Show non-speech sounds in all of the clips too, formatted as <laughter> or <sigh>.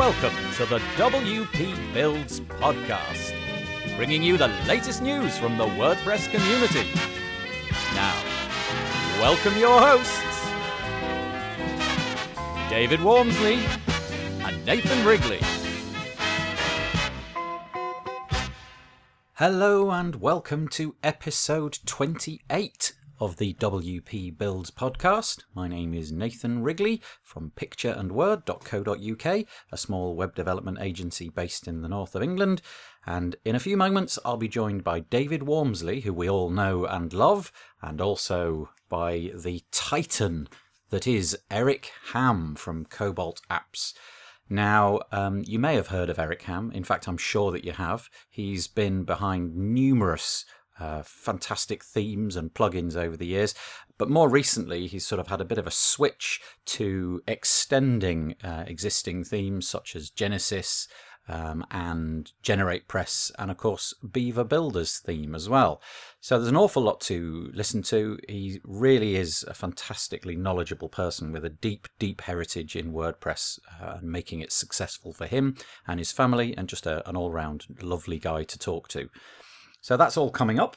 Welcome to the WP Builds podcast, bringing you the latest news from the WordPress community. Now, welcome your hosts, David Waumsley and Nathan Wrigley. Hello and welcome to episode 28 of the WP Builds podcast. My name is Nathan Wrigley from pictureandword.co.uk, a small web development agency based in the north of England. And in a few moments, I'll be joined by David Waumsley, who we all know and love, and also by the titan that is Eric Hamm from Cobalt Apps. Now, um, you may have heard of Eric Hamm. In fact, I'm sure that you have. He's been behind numerous uh, fantastic themes and plugins over the years. But more recently, he's sort of had a bit of a switch to extending uh, existing themes such as Genesis um, and GeneratePress, and of course, Beaver Builder's theme as well. So there's an awful lot to listen to. He really is a fantastically knowledgeable person with a deep, deep heritage in WordPress uh, and making it successful for him and his family, and just a, an all round lovely guy to talk to. So that's all coming up.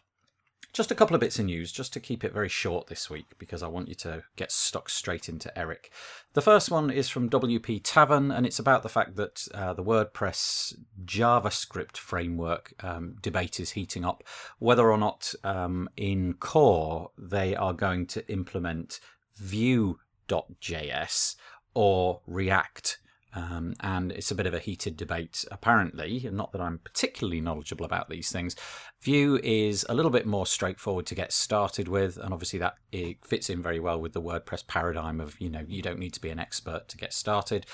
Just a couple of bits of news, just to keep it very short this week, because I want you to get stuck straight into Eric. The first one is from WP Tavern, and it's about the fact that uh, the WordPress JavaScript framework um, debate is heating up, whether or not um, in core they are going to implement Vue.js or React um, and it's a bit of a heated debate, apparently. Not that I'm particularly knowledgeable about these things. Vue is a little bit more straightforward to get started with, and obviously that it fits in very well with the WordPress paradigm of you know you don't need to be an expert to get started.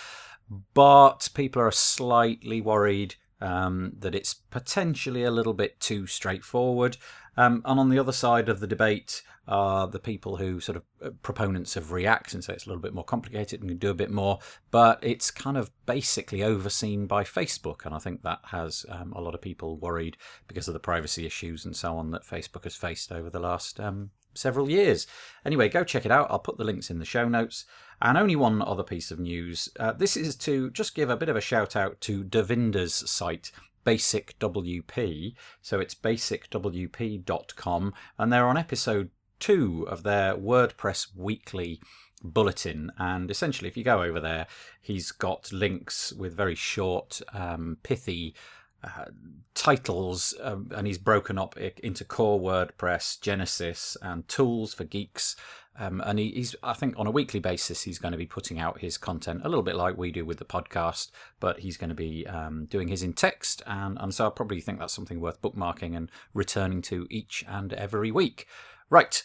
But people are slightly worried um, that it's potentially a little bit too straightforward. Um, and on the other side of the debate are the people who sort of uh, proponents of React and say it's a little bit more complicated and can do a bit more, but it's kind of basically overseen by Facebook. And I think that has um, a lot of people worried because of the privacy issues and so on that Facebook has faced over the last um, several years. Anyway, go check it out. I'll put the links in the show notes. And only one other piece of news. Uh, this is to just give a bit of a shout out to Devinder's site, Basic WP. So it's basicwp.com, and they're on episode two of their WordPress weekly bulletin. And essentially, if you go over there, he's got links with very short, um, pithy uh, titles, um, and he's broken up into core WordPress, Genesis, and tools for geeks. Um, and he, he's, I think, on a weekly basis, he's going to be putting out his content a little bit like we do with the podcast, but he's going to be um, doing his in text. And, and so I probably think that's something worth bookmarking and returning to each and every week. Right.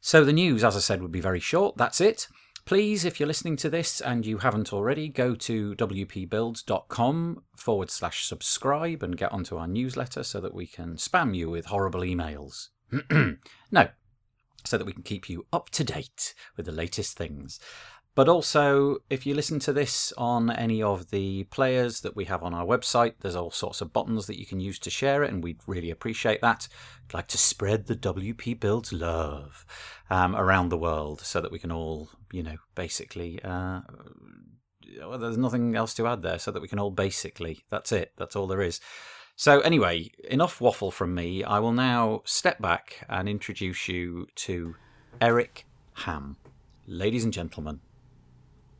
So the news, as I said, would be very short. That's it. Please, if you're listening to this and you haven't already, go to wpbuilds.com forward slash subscribe and get onto our newsletter so that we can spam you with horrible emails. <clears throat> no, so that we can keep you up to date with the latest things. But also, if you listen to this on any of the players that we have on our website, there's all sorts of buttons that you can use to share it, and we'd really appreciate that. I'd like to spread the WP Builds love um, around the world so that we can all, you know, basically. Uh, well, there's nothing else to add there, so that we can all basically. That's it. That's all there is. So, anyway, enough waffle from me. I will now step back and introduce you to Eric Hamm. Ladies and gentlemen,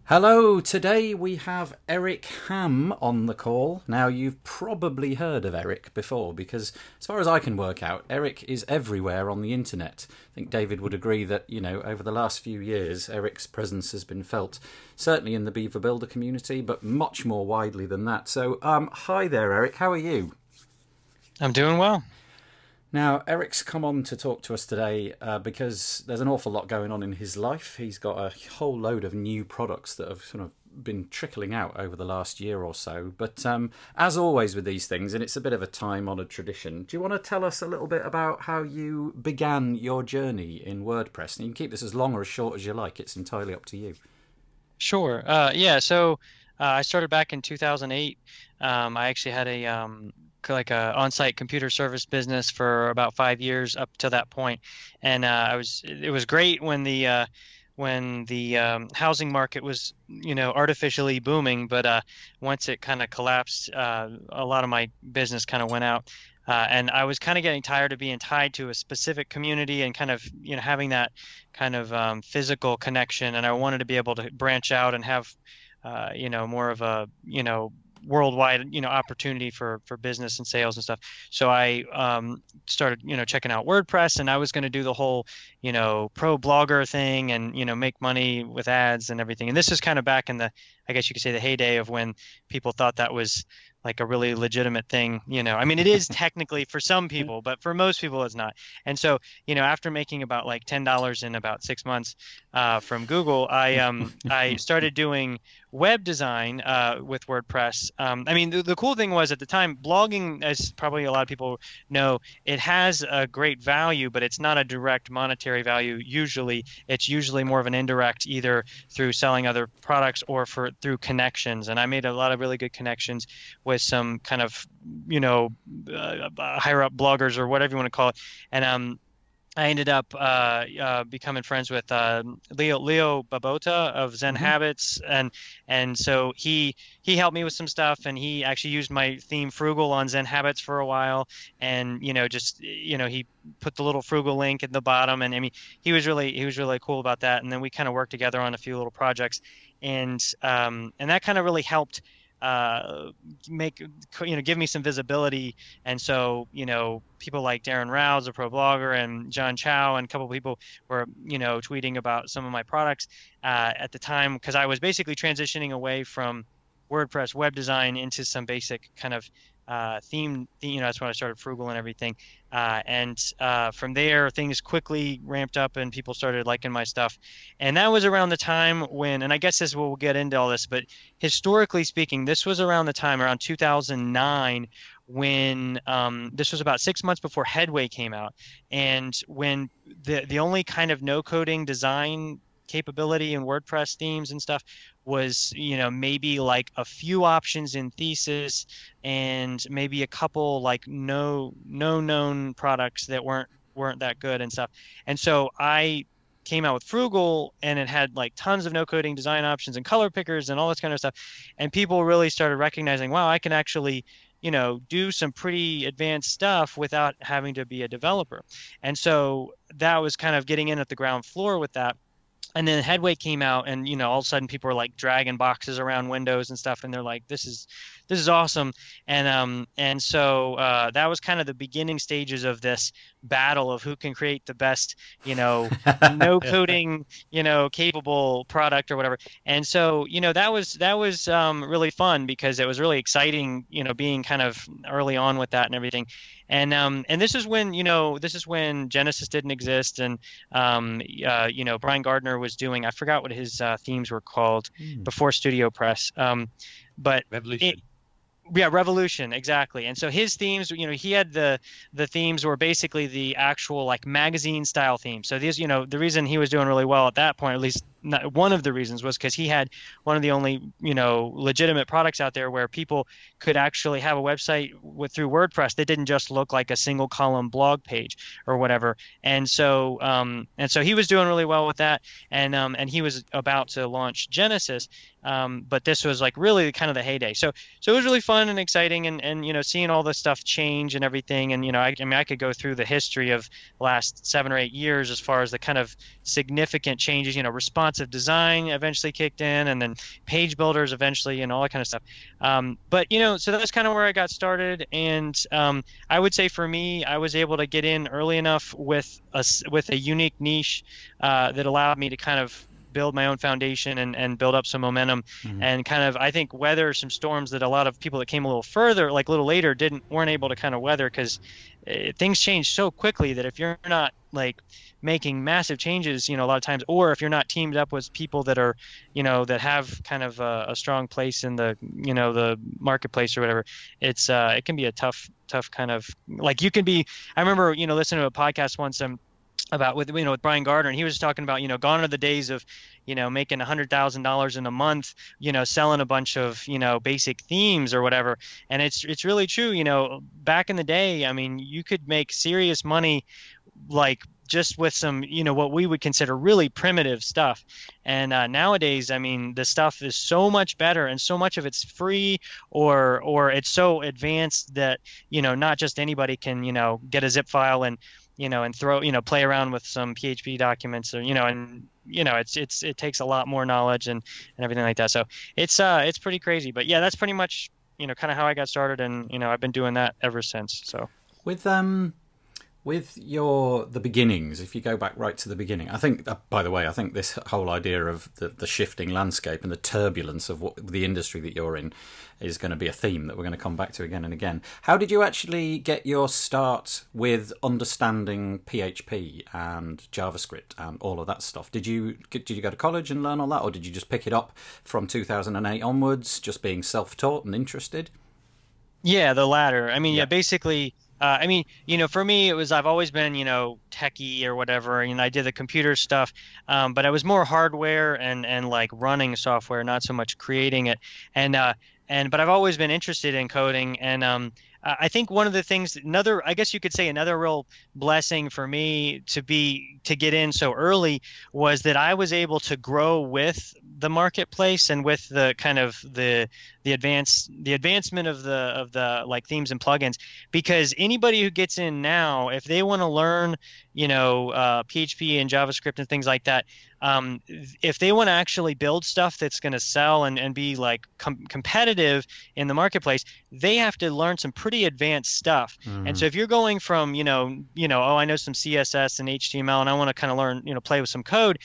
Hello, today we have Eric Hamm on the call. Now, you've probably heard of Eric before because, as far as I can work out, Eric is everywhere on the internet. I think David would agree that, you know, over the last few years, Eric's presence has been felt certainly in the Beaver Builder community, but much more widely than that. So, um, hi there, Eric. How are you? I'm doing well. Now, Eric's come on to talk to us today uh, because there's an awful lot going on in his life. He's got a whole load of new products that have sort of been trickling out over the last year or so. But um, as always with these things, and it's a bit of a time honoured tradition, do you want to tell us a little bit about how you began your journey in WordPress? And you can keep this as long or as short as you like, it's entirely up to you. Sure. Uh, yeah. So uh, I started back in 2008. Um, I actually had a um, like a on-site computer service business for about five years up to that point, and uh, I was it was great when the uh, when the um, housing market was you know artificially booming but uh, once it kind of collapsed uh, a lot of my business kind of went out. Uh, and I was kind of getting tired of being tied to a specific community and kind of you know having that kind of um, physical connection. And I wanted to be able to branch out and have uh, you know more of a you know worldwide you know opportunity for for business and sales and stuff. So i um, started you know checking out wordpress and i was going to do the whole you know pro blogger thing and you know make money with ads and everything. And this is kind of back in the i guess you could say the heyday of when people thought that was like a really legitimate thing you know. I mean it is technically for some <laughs> people but for most people it's not. And so you know after making about like $10 in about six months uh, from google i um i started doing web design uh, with wordpress. Um, i mean the, the cool thing was at the time blogging as probably a lot of people know it has a great value but it's not a direct monetary value usually. It's usually more of an indirect either through selling other products or for through connections. And i made a lot of really good connections with some kind of you know uh, uh, higher up bloggers or whatever you want to call it, and um, I ended up uh, uh, becoming friends with uh, Leo Leo Babauta of Zen mm-hmm. Habits, and and so he he helped me with some stuff, and he actually used my theme Frugal on Zen Habits for a while, and you know just you know he put the little Frugal link at the bottom, and I mean he was really he was really cool about that, and then we kind of worked together on a few little projects, and um, and that kind of really helped uh, make you know give me some visibility. And so you know people like Darren Rowse a pro blogger and john chow and a couple people were you know tweeting about some of my products uh, at the time because i was basically transitioning away from wordpress web design into some basic kind of uh, theme, you know, that's when I started Frugal and everything. Uh, and uh, from there, things quickly ramped up and people started liking my stuff. And that was around the time when, and I guess this we'll get into all this, but historically speaking, this was around the time, around 2009, when um, this was about six months before Headway came out. And when the, the only kind of no coding design capability in WordPress themes and stuff was you know maybe like a few options in thesis and maybe a couple like no no known products that weren't weren't that good and stuff. And so i came out with frugal and it had like tons of no coding design options and color pickers and all this kind of stuff. And people really started recognizing wow i can actually you know do some pretty advanced stuff without having to be a developer. And so that was kind of getting in at the ground floor with that and then headway came out and you know all of a sudden people were like dragging boxes around windows and stuff. And they're like this is this is awesome. And um and so uh, that was kind of the beginning stages of this battle of who can create the best you know <laughs> no coding you know capable product or whatever. And so you know that was that was um, really fun because it was really exciting you know being kind of early on with that and everything. And um and this is when you know this is when genesis didn't exist and um uh, you know brian gardner was doing i forgot what his uh, themes were called mm. before studio press. Um but revolution. it, yeah revolution exactly. And so his themes you know he had the the themes were basically the actual like magazine style themes. So these you know the reason he was doing really well at that point at least not, one of the reasons was because he had one of the only you know legitimate products out there where people could actually have a website with through WordPress that didn't just look like a single column blog page or whatever. And so um, and so he was doing really well with that, and um, and he was about to launch Genesis, um, but this was like really kind of the heyday. So so it was really fun and exciting, and and you know seeing all this stuff change and everything, and you know I, I mean I could go through the history of the last seven or eight years as far as the kind of significant changes. You know, responsive design eventually kicked in, and then page builders eventually, and all that kind of stuff. Um, but you know, so that's kind of where I got started, and um, I would say for me, I was able to get in early enough with a with a unique niche uh, that allowed me to kind of build my own foundation and, and build up some momentum mm-hmm. and kind of I think weather some storms that a lot of people that came a little further like a little later didn't weren't able to kind of weather because eh, things change so quickly that if you're not like making massive changes you know a lot of times or if you're not teamed up with people that are you know that have kind of a, a strong place in the you know the marketplace or whatever it's uh it can be a tough tough kind of like you can be i remember you know listening to a podcast once um about with you know with Brian Gardner and he was talking about you know gone are the days of you know making a hundred thousand dollars in a month you know selling a bunch of you know basic themes or whatever. And it's it's really true you know back in the day I mean you could make serious money like just with some you know what we would consider really primitive stuff. And uh, nowadays i mean the stuff is so much better and so much of it's free or or it's so advanced that you know not just anybody can you know get a zip file and you know and throw you know play around with some php documents or you know and you know it's it's it takes a lot more knowledge and and everything like that. So it's uh it's pretty crazy. But yeah that's pretty much you know kind of how i got started and you know i've been doing that ever since so. With um with your the beginnings if you go back right to the beginning i think uh, by the way i think this whole idea of the, the shifting landscape and the turbulence of what the industry that you're in is going to be a theme that we're going to come back to again and again. How did you actually get your start with understanding php and javascript and all of that stuff? Did you did you go to college and learn all that or did you just pick it up from 2008 onwards just being self-taught and interested? Yeah the latter. I mean yeah, yeah. basically uh, I mean, you know, for me, it was I've always been, you know, techie or whatever, and I did the computer stuff, um, but I was more hardware and and like running software, not so much creating it. And uh, and but I've always been interested in coding, and um, I think one of the things, another, I guess you could say, another real blessing for me to be to get in so early was that I was able to grow with the marketplace and with the kind of the the advance the advancement of the of the like themes and plugins because anybody who gets in now if they want to learn you know uh, php and javascript and things like that um, if they want to actually build stuff that's going to sell and, and be like com- competitive in the marketplace they have to learn some pretty advanced stuff mm. and so if you're going from you know you know oh i know some css and html and i want to kind of learn you know play with some code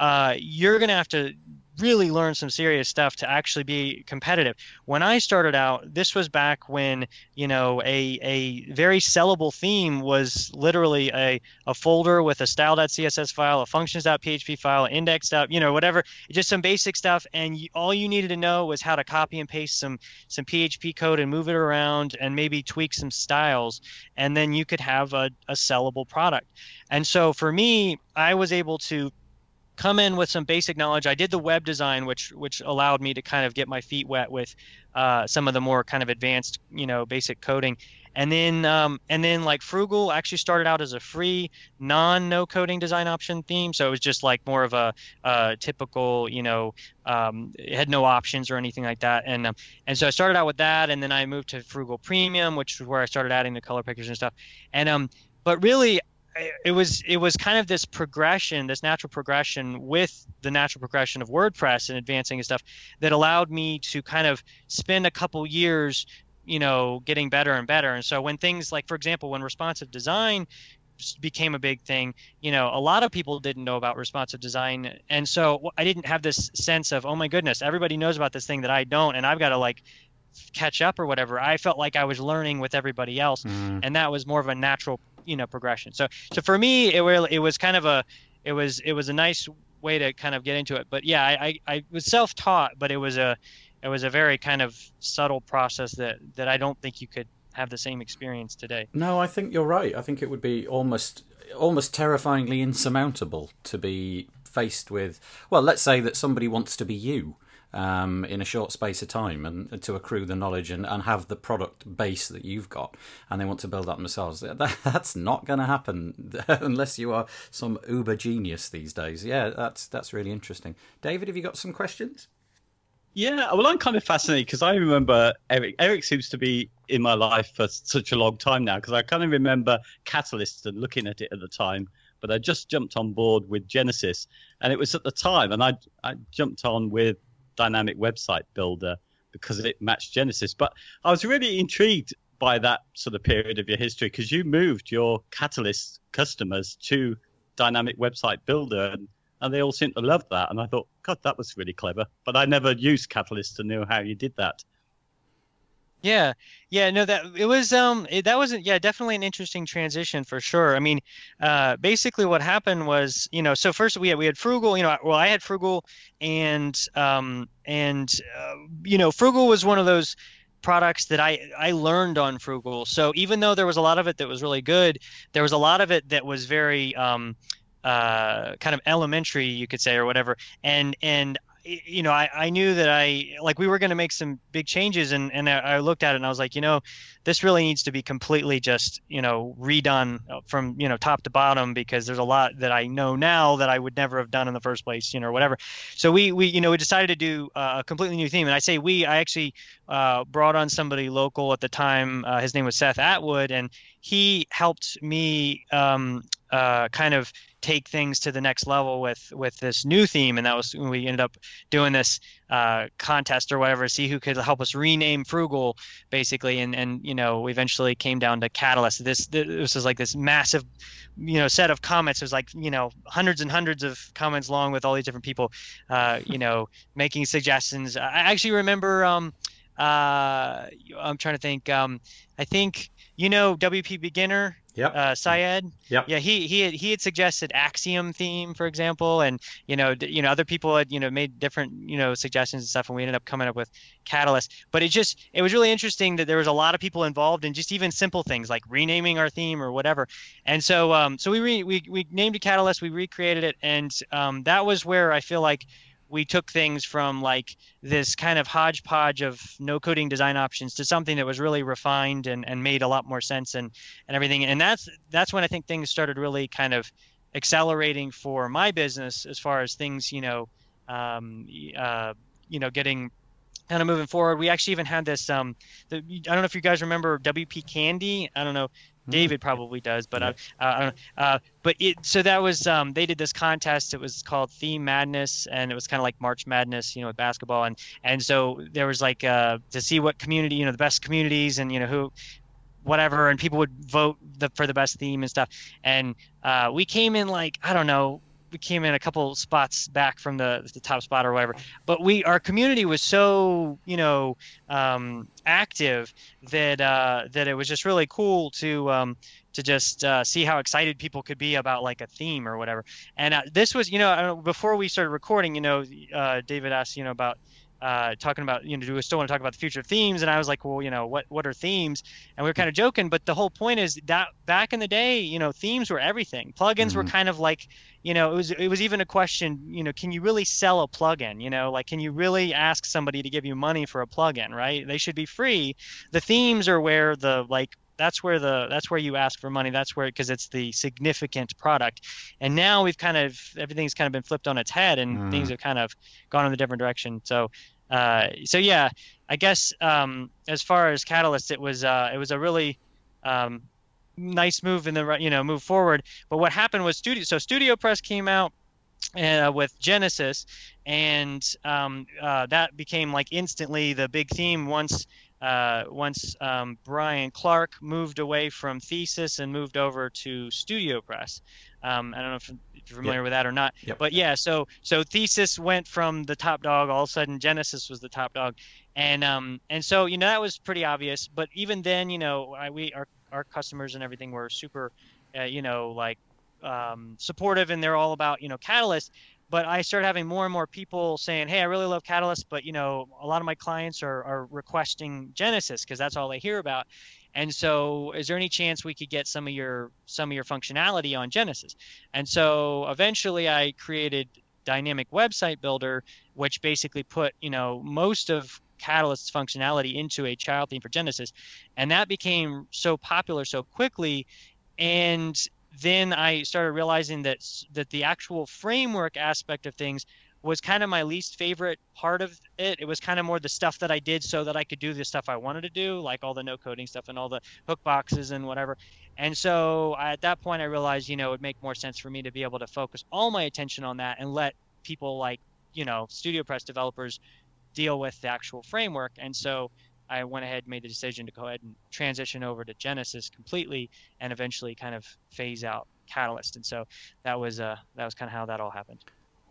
uh, you're going to have to really learn some serious stuff to actually be competitive. When I started out, this was back when, you know, a, a very sellable theme was literally a, a folder with a style.css file, a functions.php file, index. you know, whatever, just some basic stuff. And you, all you needed to know was how to copy and paste some, some PHP code and move it around and maybe tweak some styles. And then you could have a, a sellable product. And so for me, I was able to come in with some basic knowledge. I did the web design, which which allowed me to kind of get my feet wet with uh, some of the more kind of advanced, you know, basic coding. And then um, and then like Frugal actually started out as a free non no coding design option theme, so it was just like more of a, a typical, you know, um, it had no options or anything like that. And um, and so I started out with that, and then I moved to Frugal Premium, which is where I started adding the color pictures and stuff. And um, but really it was it was kind of this progression, this natural progression with the natural progression of WordPress and advancing and stuff that allowed me to kind of spend a couple years, you know, getting better and better. And so when things like, for example, when responsive design became a big thing, you know, a lot of people didn't know about responsive design, and so I didn't have this sense of, oh my goodness, everybody knows about this thing that I don't, and I've got to like catch up or whatever. I felt like I was learning with everybody else, mm. and that was more of a natural you know progression. So so for me, it really it was kind of a it was it was a nice way to kind of get into it. But yeah, I I, I was self taught, but it was a it was a very kind of subtle process that that I don't think you could have the same experience today. No, I think you're right. I think it would be almost almost terrifyingly insurmountable to be faced with well let's say that somebody wants to be you um, in a short space of time and, to accrue the knowledge and, and have the product base that you've got and they want to build that themselves. <laughs> That, that's not going to happen <laughs> unless you are some uber genius these days. Yeah, that's that's really interesting. David, have you got some questions? Yeah, well, I'm kind of fascinated because I remember Eric. Eric seems to be in my life for such a long time now because I kind of remember Catalyst and looking at it at the time. But I just jumped on board with Genesis, and it was at the time, and I I jumped on with Dynamik Website Builder because it matched Genesis. But I was really intrigued by that sort of period of your history because you moved your Catalyst customers to Dynamik Website Builder and, and they all seemed to love that. And I thought, God, that was really clever. But I never used Catalyst to know how you did that. Yeah, yeah, no, that it was um it, that wasn't yeah definitely an interesting transition for sure. I mean, uh, basically what happened was you know so first we had we had Frugal you know well I had Frugal and um and uh, you know Frugal was one of those products that I I learned on Frugal. So even though there was a lot of it that was really good, there was a lot of it that was very um uh kind of elementary you could say or whatever and and you know, I, I knew that I like we were going to make some big changes, and and I looked at it and I was like, you know, this really needs to be completely just you know redone from you know top to bottom because there's a lot that I know now that I would never have done in the first place, you know, or whatever. So we we you know we decided to do a completely new theme, and I say we, I actually uh, brought on somebody local at the time. Uh, his name was Seth Atwood, and he helped me um, uh, kind of take things to the next level with with this new theme. And that was when we ended up doing this uh, contest or whatever see who could help us rename frugal basically. And and you know we eventually came down to catalyst. This this was like this massive you know set of comments. It was like you know hundreds and hundreds of comments long with all these different people uh, you know <laughs> making suggestions. I actually remember um uh i'm trying to think um i think you know wp beginner Yep. Uh, Syed. Yep. Yeah, he he had, he had suggested Axiom theme, for example, and you know d- you know other people had you know made different you know suggestions and stuff, and we ended up coming up with Catalyst. But it just it was really interesting that there was a lot of people involved in just even simple things like renaming our theme or whatever. And so um so we re- we we named it Catalyst, we recreated it, and um that was where I feel like we took things from like this kind of hodgepodge of no coding design options to something that was really refined and, and made a lot more sense and, and everything. And that's that's when I think things started really kind of accelerating for my business as far as things, you know, um, uh, you know, getting kind of moving forward. We actually even had this. Um, the, I don't know if you guys remember WP Candy. I don't know. David probably does, but uh, I don't know. Uh, but it so that was um, they did this contest. It was called Theme Madness, and it was kind of like March Madness, you know, with basketball. And and so there was like uh, to see what community, you know, the best communities, and you know who, whatever, and people would vote the, for the best theme and stuff. And uh, we came in like I don't know, we came in a couple spots back from the the top spot or whatever. But we our community was so you know um, active that uh, that it was just really cool to um, to just uh, see how excited people could be about like a theme or whatever. And uh, this was you know before we started recording, you know, uh, David asked you know about uh, talking about, you know, do we still want to talk about the future of themes? And I was like, well, you know, what what are themes? And we were kind of joking, but the whole point is that back in the day, you know, themes were everything. Plugins mm-hmm. were kind of like, you know, it was it was even a question, you know, can you really sell a plugin? You know, like can you really ask somebody to give you money for a plugin? Right? They should be free. The themes are where the like that's where the that's where you ask for money that's where because it's the significant product and now we've kind of everything's kind of been flipped on its head and mm. things have kind of gone in a different direction so uh, so yeah, I guess um, as far as Catalyst, it was uh, it was a really um, nice move in the you know move forward. But what happened was Studio so Studio Press came out uh, with Genesis, and um, uh, that became like instantly the big theme once uh, once um, Brian Clark moved away from Thesis and moved over to Studio Press. Um, I don't know if you're familiar yep. with that or not. Yep. But yeah, so so Thesis went from the top dog. All of a sudden, Genesis was the top dog, and um and so you know that was pretty obvious. But even then, you know, I, we our our customers and everything were super, uh, you know, like um, supportive, and they're all about you know Catalyst. But I started having more and more people saying, "Hey, I really love Catalyst, but you know, a lot of my clients are are requesting Genesis because that's all they hear about." And so, is there any chance we could get some of your some of your functionality on Genesis? And so, eventually, I created Dynamik Website Builder, which basically put you know most of Catalyst's functionality into a child theme for Genesis, and that became so popular so quickly. And then I started realizing that that the actual framework aspect of things was kind of my least favorite part of it. It was kind of more the stuff that I did so that I could do the stuff I wanted to do, like all the no coding stuff and all the hook boxes and whatever. And so at that point, I realized, you know, it would make more sense for me to be able to focus all my attention on that and let people like, you know, Studio Press developers deal with the actual framework. And so I went ahead and made the decision to go ahead and transition over to Genesis completely and eventually kind of phase out Catalyst. And so that was uh, that was kind of how that all happened.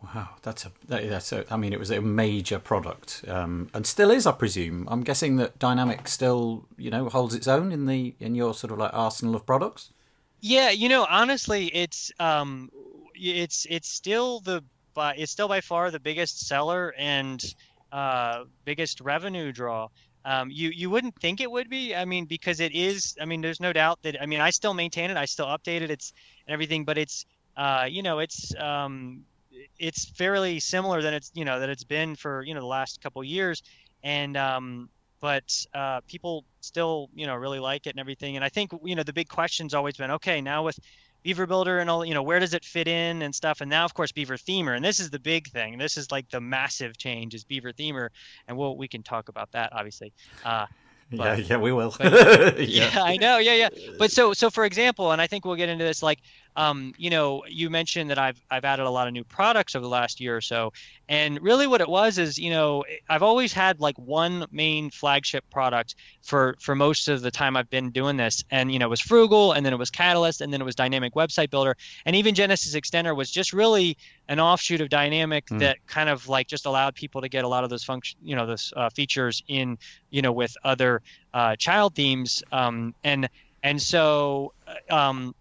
Wow, that's a that's a. I mean, it was a major product, um, and still is, I presume. I'm guessing that Dynamik still, you know, holds its own in the in your sort of like arsenal of products. Yeah, you know, honestly, it's um, it's it's still the by it's still by far the biggest seller and uh, biggest revenue draw. Um, you you wouldn't think it would be. I mean, because it is. I mean, there's no doubt that. I mean, I still maintain it. I still update it. It's and everything, but it's uh, you know, it's um, it's fairly similar than it's you know that it's been for you know the last couple years, and um, but uh, people still you know really like it and everything. And I think you know the big question's always been okay now with Beaver Builder and all, you know, where does it fit in and stuff. And now, of course, Beaver Themer, and this is the big thing. This is like the massive change is Beaver Themer, and we'll we can talk about that obviously. Uh, <laughs> but, yeah, yeah, we will. But, <laughs> yeah. <laughs> yeah. I know. Yeah, yeah. But so, so for example, and I think we'll get into this. Like, um, you know, you mentioned that I've I've added a lot of new products over the last year or so, and really what it was is, you know, I've always had like one main flagship product for for most of the time I've been doing this, and you know, it was Frugal, and then it was Catalyst, and then it was Dynamik Website Builder, and even Genesis Extender was just really an offshoot of Dynamik mm. that kind of like just allowed people to get a lot of those function, you know, those uh, features in, you know, with other uh, child themes, um, and and so. Uh, um,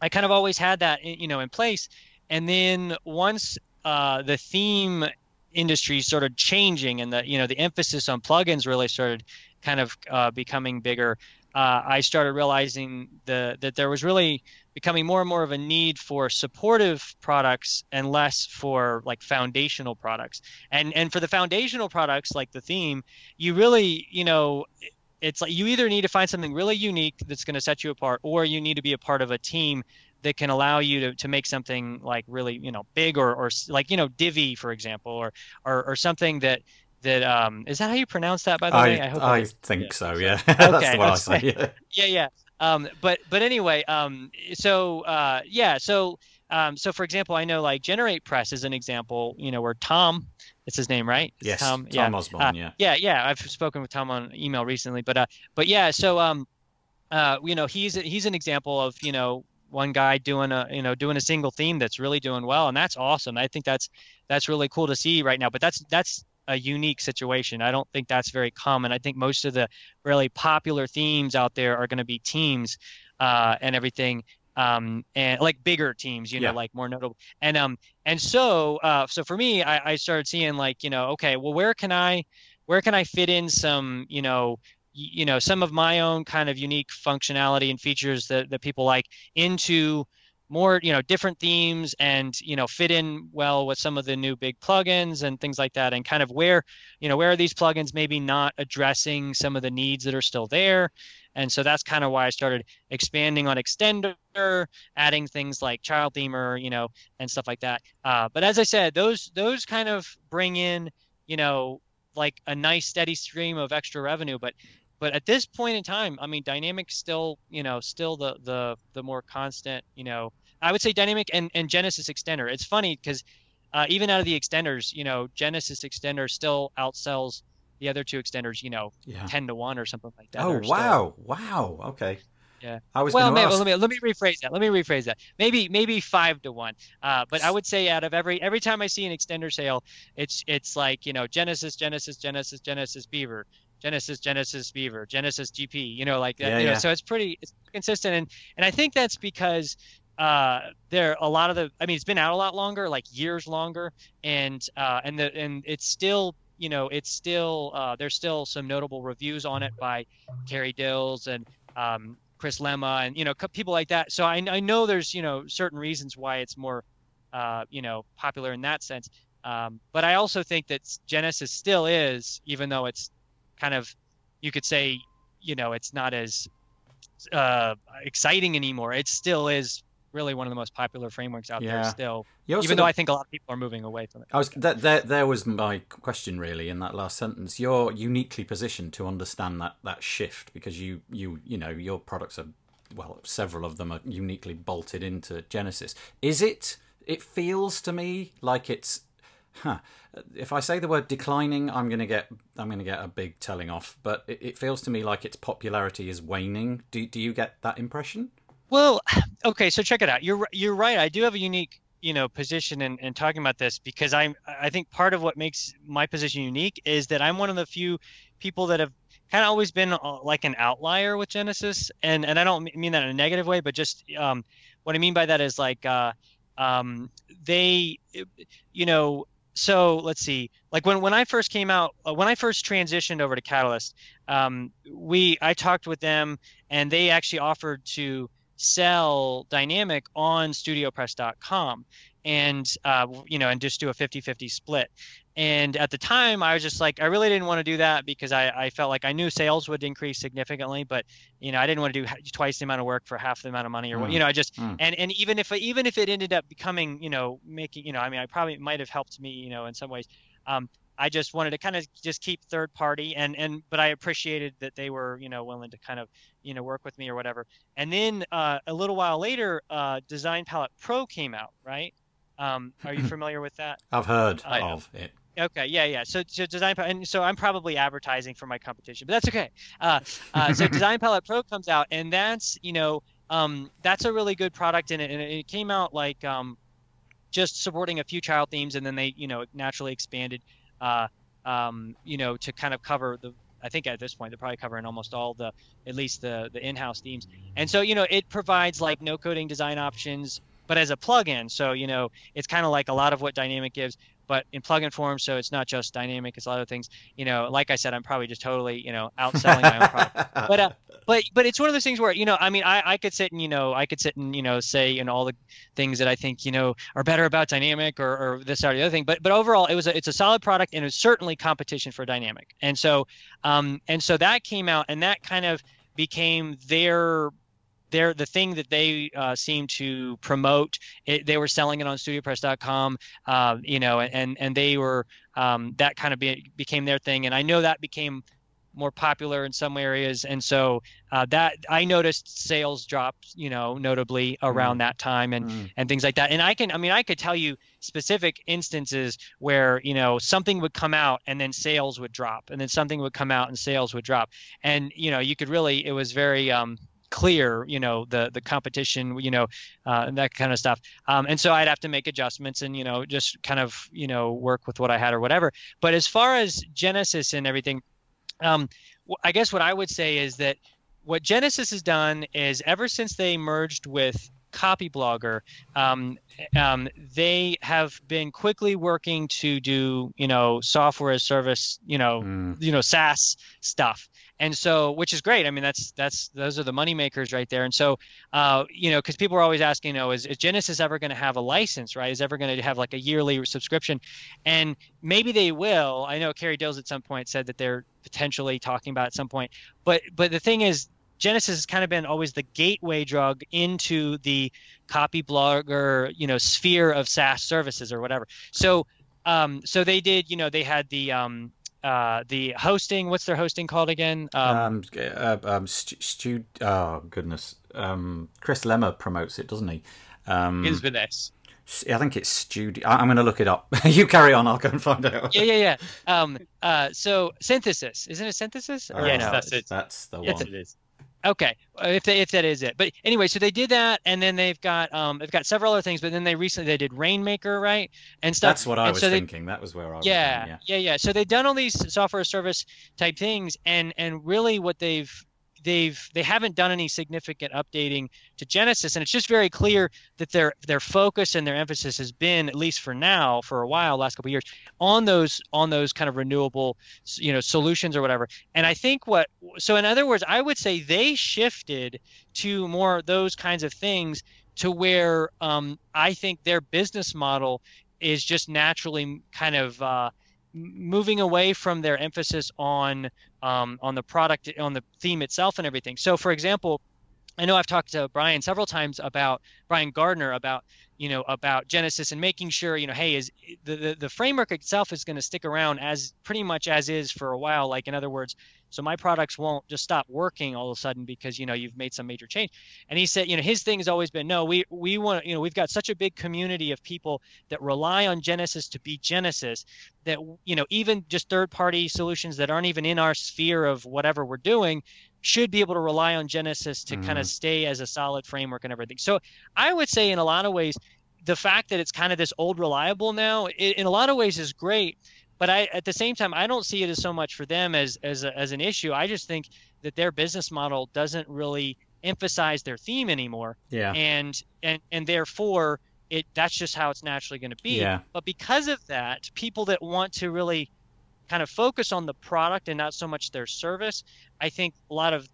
I kind of always had that, you know, in place. And then once uh, the theme industry started changing and the you know the emphasis on plugins really started kind of uh, becoming bigger, uh, I started realizing the that there was really becoming more and more of a need for supportive products and less for like foundational products. And and for the foundational products like the theme, you really you know it's like you either need to find something really unique that's going to set you apart or you need to be a part of a team that can allow you to, to make something like really you know big or, or like you know Divi for example or or, or something that that um is that how you pronounce that by the I, way? I hope I, I think yeah. so yeah. <laughs> Okay, that's what I say yeah. Yeah, yeah. Um, but but anyway um so uh yeah so um so for example I know like Generate Press is an example you know where Tom it's his name, right? Yes, Tom, Tom yeah. Usborne, uh, yeah. Yeah, yeah. I've spoken with Tom on email recently, but uh, but yeah. So um, uh, you know, he's he's an example of you know one guy doing a you know doing a single theme that's really doing well, and that's awesome. I think that's that's really cool to see right now. But that's that's a unique situation. I don't think that's very common. I think most of the really popular themes out there are going to be teams uh, and everything um, and like bigger teams, you know, yeah. like more notable. And um, and so uh, so for me, I, I started seeing like you know, okay, well, where can I, where can I fit in some, you know, you know, some of my own kind of unique functionality and features that that people like into more you know different themes and you know fit in well with some of the new big plugins and things like that and kind of where you know where are these plugins maybe not addressing some of the needs that are still there and so that's kind of why I started expanding on Extender, adding things like Child Themer, you know, and stuff like that. Uh, but as I said, those those kind of bring in, you know, like a nice steady stream of extra revenue. But but at this point in time, I mean, Dynamik still, you know, still the the the more constant, you know, I would say Dynamik and and Genesis Extender. It's funny because uh, even out of the extenders, you know, Genesis Extender still outsells the other two extenders, you know, yeah. ten to one or something like that. Oh wow, still... wow, okay. Yeah. I was well, maybe, ask... let me let me rephrase that. Let me rephrase that. Maybe maybe five to one. Uh, but I would say out of every every time I see an extender sale, it's it's like you know Genesis Genesis Genesis Genesis Beaver. Genesis, Genesis Beaver, Genesis GP, you know, like that. Yeah, you know, yeah. so it's pretty it's consistent, and and I think that's because uh, there a lot of the I mean it's been out a lot longer, like years longer, and uh, and the and it's still you know, it's still uh, there's still some notable reviews on it by Carrie Dils and um, Chris Lema and you know people like that. So I, I know there's you know certain reasons why it's more uh, you know popular in that sense. Um, but I also think that Genesis still is, even though it's kind of you could say you know it's not as uh, exciting anymore. It still is really one of the most popular frameworks out yeah. there still. Even though I think a lot of people are moving away from it. I was that there, there was my question really in that last sentence. You're uniquely positioned to understand that that shift because you you you know your products are well several of them are uniquely bolted into Genesis. Is it? It feels to me like it's. Huh. If I say the word declining, I'm gonna get I'm gonna get a big telling off. But it, it feels to me like its popularity is waning. Do do you get that impression? Well, <sighs> okay, so check it out. You're you're right. I do have a unique you know position in, in talking about this because I'm I think part of what makes my position unique is that I'm one of the few people that have kind of always been uh, like an outlier with Genesis, and and I don't mean that in a negative way, but just um, what I mean by that is like uh, um, they, you know, so let's see. Like when, when i first came out uh, when i first transitioned over to catalyst um, we i talked with them and they actually offered to sell Dynamik on studiopress.com and uh, you know and just do a 50-50 split and at the time i was just like i really didn't want to do that because I, I felt like i knew sales would increase significantly but you know i didn't want to do twice the amount of work for half the amount of money or mm. you know i just mm. and and even if even if it ended up becoming you know making you know i mean i probably might have helped me you know in some ways um, I just wanted to kind of just keep third party and and but I appreciated that they were you know willing to kind of you know work with me or whatever. And then uh, a little while later, uh, Design Palette Pro came out, right? Um, are you <clears throat> familiar with that? I've heard uh, of it. Okay, yeah, yeah. So, so Design and so I'm probably advertising for my competition, but that's okay. Uh, uh, so <laughs> Design Palette Pro comes out, and that's you know um, that's a really good product, and it, and it came out like um, just supporting a few child themes, and then they you know naturally expanded uh, um, you know, to kind of cover the. I think at this point they're probably covering almost all the, at least the the in-house themes. And so you know, it provides like no coding design options, but as a plugin. So you know, it's kind of like a lot of what Dynamik gives, but in plugin form. So it's not just Dynamik; it's a lot of things. You know, like I said, I'm probably just totally you know outselling my own product. <laughs> But uh, but but it's one of those things where you know, I mean, I, I could sit and you know, I could sit and you know say you know all the things that I think you know are better about Dynamik or, or this or the other thing. But but overall, it was a, it's a solid product and it's certainly competition for Dynamik. And so um and so that came out and that kind of became their they're the thing that they uh, seem to promote. It, they were selling it on StudioPress.com, uh, you know, and and they were um, that kind of be, became their thing. And I know that became more popular in some areas, and so uh, that I noticed sales drops, you know, notably around mm. that time and mm. and things like that. And I can, I mean, I could tell you specific instances where you know something would come out and then sales would drop, and then something would come out and sales would drop, and you know, you could really, it was very um, clear, you know, the the competition, you know, uh, and that kind of stuff. Um, and so I'd have to make adjustments and you know just kind of you know work with what I had or whatever. But as far as Genesis and everything, um, I guess what I would say is that what Genesis has done is ever since they merged with Copyblogger, um, um, they have been quickly working to do you know software as service, you know, mm. you know SaaS stuff, and so which is great. I mean that's that's those are the money makers right there. And so uh, you know because people are always asking, you know, is, is Genesis ever going to have a license, right? Is ever going to have like a yearly subscription? And maybe they will. I know Carrie Dils at some point said that they're potentially talking about at some point, but but the thing is Genesis has kind of been always the gateway drug into the Copyblogger, you know, sphere of SaaS services or whatever. So, um, so they did, you know, they had the um, uh, the hosting. What's their hosting called again? Um, um, uh, um Stu, Stu, Oh goodness, um, Chris Lema promotes it, doesn't he? Um, Is with S. I think it's studio. I'm going to look it up. <laughs> you carry on. I'll go and find out. Yeah, yeah, yeah. Um, uh, so synthesis, isn't it synthesis? Or yes, no? that's it. That's the one. It is. Okay, uh, if they, if that is it. But anyway, so they did that, and then they've got um they've got several other things. But then they recently they did Rainmaker, right, and stuff. That's what I and was so thinking. They, that was where I was. Yeah, yeah, yeah, yeah. So they've done all these software service type things, and and really what they've they've they haven't done any significant updating to Genesis, and it's just very clear that their their focus and their emphasis has been, at least for now, for a while, last couple years, on those on those kind of renewable, you know, solutions or whatever. And I think what so in other words, I would say they shifted to more those kinds of things to where um, I think their business model is just naturally kind of uh, moving away from their emphasis on um, on the product on the theme itself and everything. So for example i know i've talked to brian several times about brian gardner about you know about genesis and making sure you know hey is the the, the framework itself is going to stick around as pretty much as is for a while. Like in other words so my products won't just stop working all of a sudden because you know you've made some major change and he said you know his thing has always been no we we want you know we've got such a big community of people that rely on genesis to be genesis that you know even just third party solutions that aren't even in our sphere of whatever we're doing should be able to rely on Genesis to mm-hmm. kind of stay as a solid framework and everything. So I would say in a lot of ways, the fact that it's kind of this old reliable now, it, in a lot of ways is great. But I, at the same time, I don't see it as so much for them as as, a, as an issue. I just think that their business model doesn't really emphasize their theme anymore. Yeah. And and and therefore, it that's just how it's naturally going to be. Yeah. But because of that, people that want to really kind of focus on the product and not so much their service, I think a lot of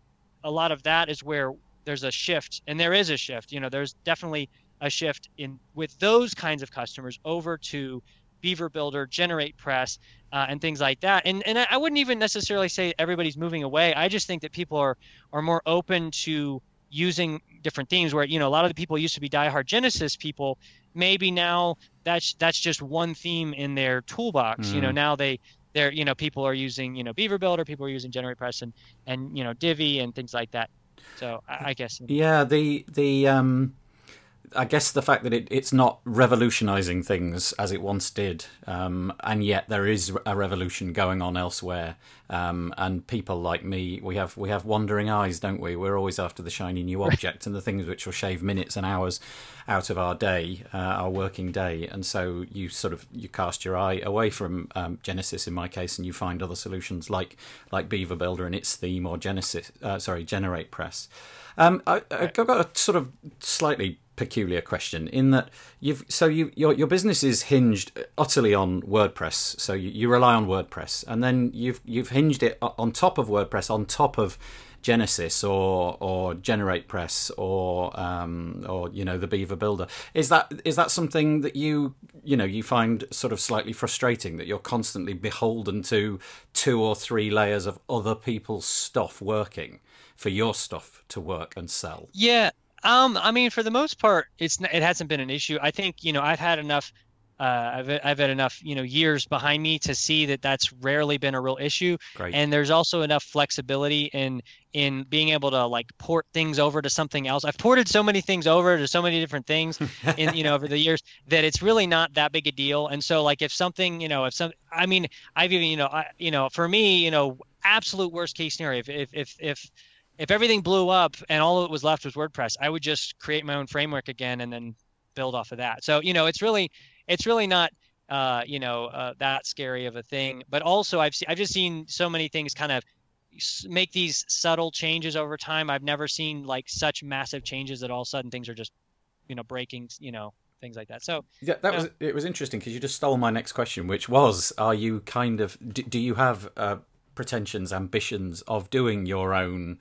a lot of that is where there's a shift, and there is a shift. You know, there's definitely a shift in with those kinds of customers over to Beaver Builder, Generate Press, uh, and things like that. And and I wouldn't even necessarily say everybody's moving away. I just think that people are are more open to using different themes. Where you know a lot of the people used to be diehard Genesis people. Maybe now that's that's just one theme in their toolbox. Mm. You know mm-hmm. now they they're you know people are using you know Beaver Builder, people are using Generate Press and and you know Divi and things like that. So I, I guess yeah the the um I guess the fact that it, it's not revolutionizing things as it once did, um, and yet there is a revolution going on elsewhere. Um, and people like me, we have we have wandering eyes, don't we? We're always after the shiny new <laughs> object and the things which will shave minutes and hours out of our day, uh, our working day. And so you sort of you cast your eye away from um, Genesis in my case, and you find other solutions like like Beaver Builder and its theme, or Genesis, uh, sorry, Generate Press. Um, I, have got a sort of slightly peculiar question in that you've so you your your business is hinged utterly on WordPress. So you, you rely on WordPress, and then you've you've hinged it on top of WordPress, on top of Genesis or or Generate Press or um, or you know the Beaver Builder. Is that is that something that you you know you find sort of slightly frustrating that you're constantly beholden to two or three layers of other people's stuff working for your stuff to work and sell? Yeah, um, I mean, for the most part, it's it hasn't been an issue. I think you know I've had enough. Uh, I've I've had enough you know years behind me to see that that's rarely been a real issue. Great. And there's also enough flexibility in in being able to like port things over to something else. I've ported so many things over to so many different things <laughs> in you know over the years that it's really not that big a deal. And so like if something you know if some I mean I've even you know I you know for me you know absolute worst case scenario if if if, if if everything blew up and all that was left was WordPress, I would just create my own framework again and then build off of that. So you know, it's really it's really not uh, you know uh, that scary of a thing. But also, I've seen I've just seen so many things kind of make these subtle changes over time. I've never seen like such massive changes that all of a sudden things are just you know breaking you know things like that. So yeah, that was it was interesting because you just stole my next question, which was, are you kind of do, do you have uh, pretensions, ambitions of doing your own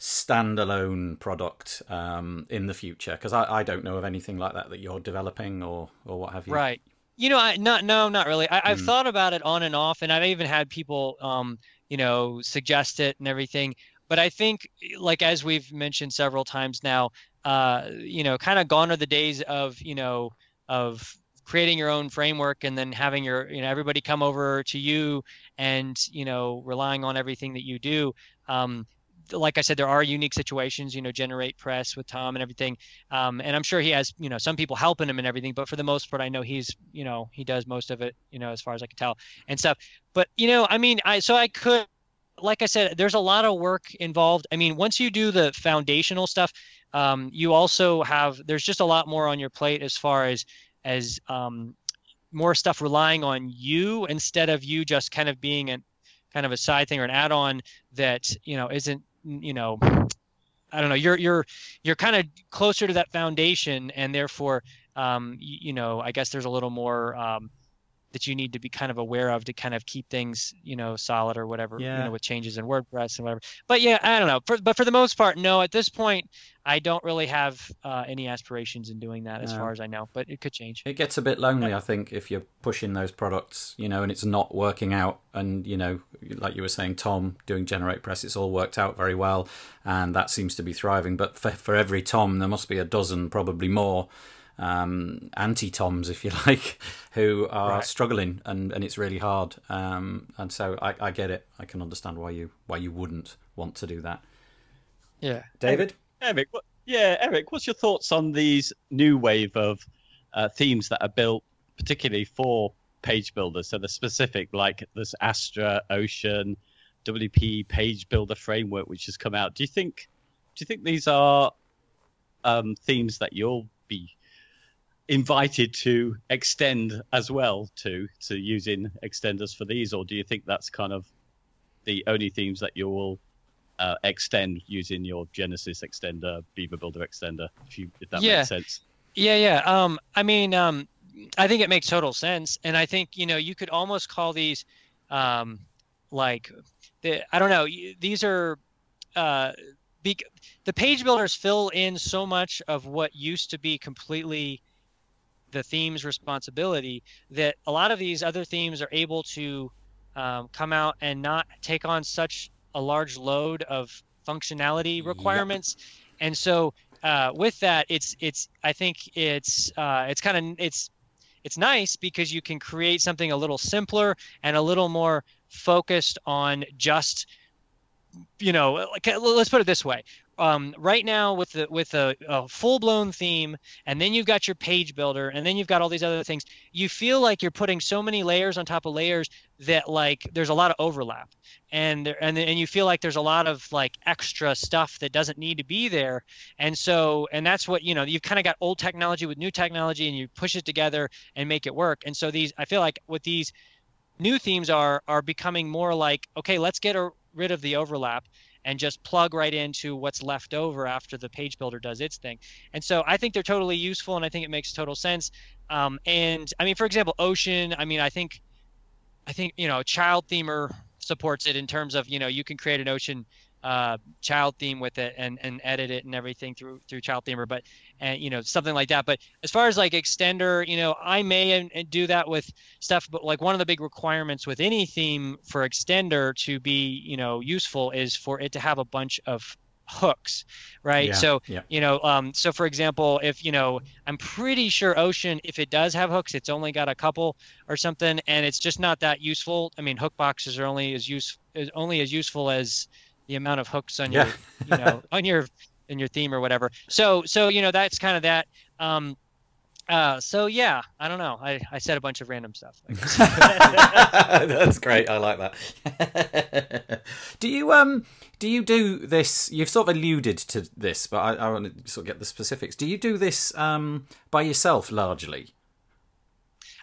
standalone product um, in the future? Because I, I don't know of anything like that that you're developing or or what have you. Right. You know, I not no, not really. I, have mm. thought about it on and off, and I've even had people, um, you know, suggest it and everything. But I think, like as we've mentioned several times now, uh, you know, kind of gone are the days of you know of creating your own framework and then having your you know everybody come over to you and you know relying on everything that you do um, like I said, there are unique situations, you know, generate press with Tom and everything. Um, and I'm sure he has, you know, some people helping him and everything, but for the most part, I know he's, you know, he does most of it, you know, as far as I can tell and stuff. But, you know, I mean, I, so I could, like I said, there's a lot of work involved. I mean, once you do the foundational stuff, um, you also have, there's just a lot more on your plate as far as, as, um, more stuff relying on you instead of you just kind of being an kind of a side thing or an add-on that you know isn't you know I don't know. You're you're you're kind of closer to that foundation, and therefore, um, you, you, know, I guess there's a little more um, that you need to be kind of aware of to kind of keep things, you know, solid or whatever, yeah. you know, with changes in WordPress and whatever. But yeah, I don't know. For, but for the most part, no. At this point, I don't really have uh, any aspirations in doing that, as far as I know. But it could change. It gets a bit lonely, I think, if you're pushing those products, you know, and it's not working out. And you know, like you were saying, Tom doing Generate Press, it's all worked out very well, and that seems to be thriving. But for for every Tom, there must be a dozen, probably more um, anti Toms, if you <laughs> like, who are right. struggling, and, and it's really hard. Um, and so I, I get it. I can understand why you why you wouldn't want to do that. Yeah, David. Eric, what, yeah, Eric. What's your thoughts on these new wave of uh, themes that are built particularly for page builders? So the specific, like this Astra, Ocean, WP Page Builder framework, which has come out. Do you think? Do you think these are um, themes that you'll be invited to extend as well to to using extenders for these, or do you think that's kind of the only themes that you will uh, extend using your Genesis extender, Beaver Builder extender, if you if that yeah. makes sense? Yeah, yeah. Um, I mean, um, I think it makes total sense, and I think you know you could almost call these, um, like, the, I don't know, these are. Uh, be, the page builders fill in so much of what used to be completely the theme's responsibility that a lot of these other themes are able to um, come out and not take on such a large load of functionality requirements yep. and so uh, with that it's it's i think it's uh, it's kind of it's it's nice because you can create something a little simpler and a little more focused on just you know like, let's put it this way um, right now with the with a, a full blown theme, and then you've got your page builder, and then you've got all these other things. You feel like you're putting so many layers on top of layers that like there's a lot of overlap, and and and you feel like there's a lot of like extra stuff that doesn't need to be there. And so and that's what you know you've kind of got old technology with new technology, and you push it together and make it work. And so these I feel like with these new themes are are becoming more like okay, let's get a, rid of the overlap and just plug right into what's left over after the page builder does its thing. And so I think they're totally useful, and I think it makes total sense. Um, and I mean, for example, Ocean. I mean, I think, I think you know, Child Themer supports it in terms of you know you can create an Ocean uh, child theme with it and, and edit it and everything through through child themer but and you know something like that. But as far as like extender you know i may and, and do that with stuff but like one of the big requirements with any theme for extender to be you know useful is for it to have a bunch of hooks right? Yeah, so yeah. you know um, so for example if you know i'm pretty sure ocean if it does have hooks it's only got a couple or something and it's just not that useful. I mean hook boxes are only as use is only as useful as the amount of hooks on yeah. your you know <laughs> on your in your theme or whatever. So so you know that's kind of that. Um, uh, so yeah, I don't know. I, I said a bunch of random stuff. <laughs> <laughs> That's great. I like that. do you um do you do this? You've sort of alluded to this, but I, I want to sort of get the specifics. Do you do this um by yourself largely?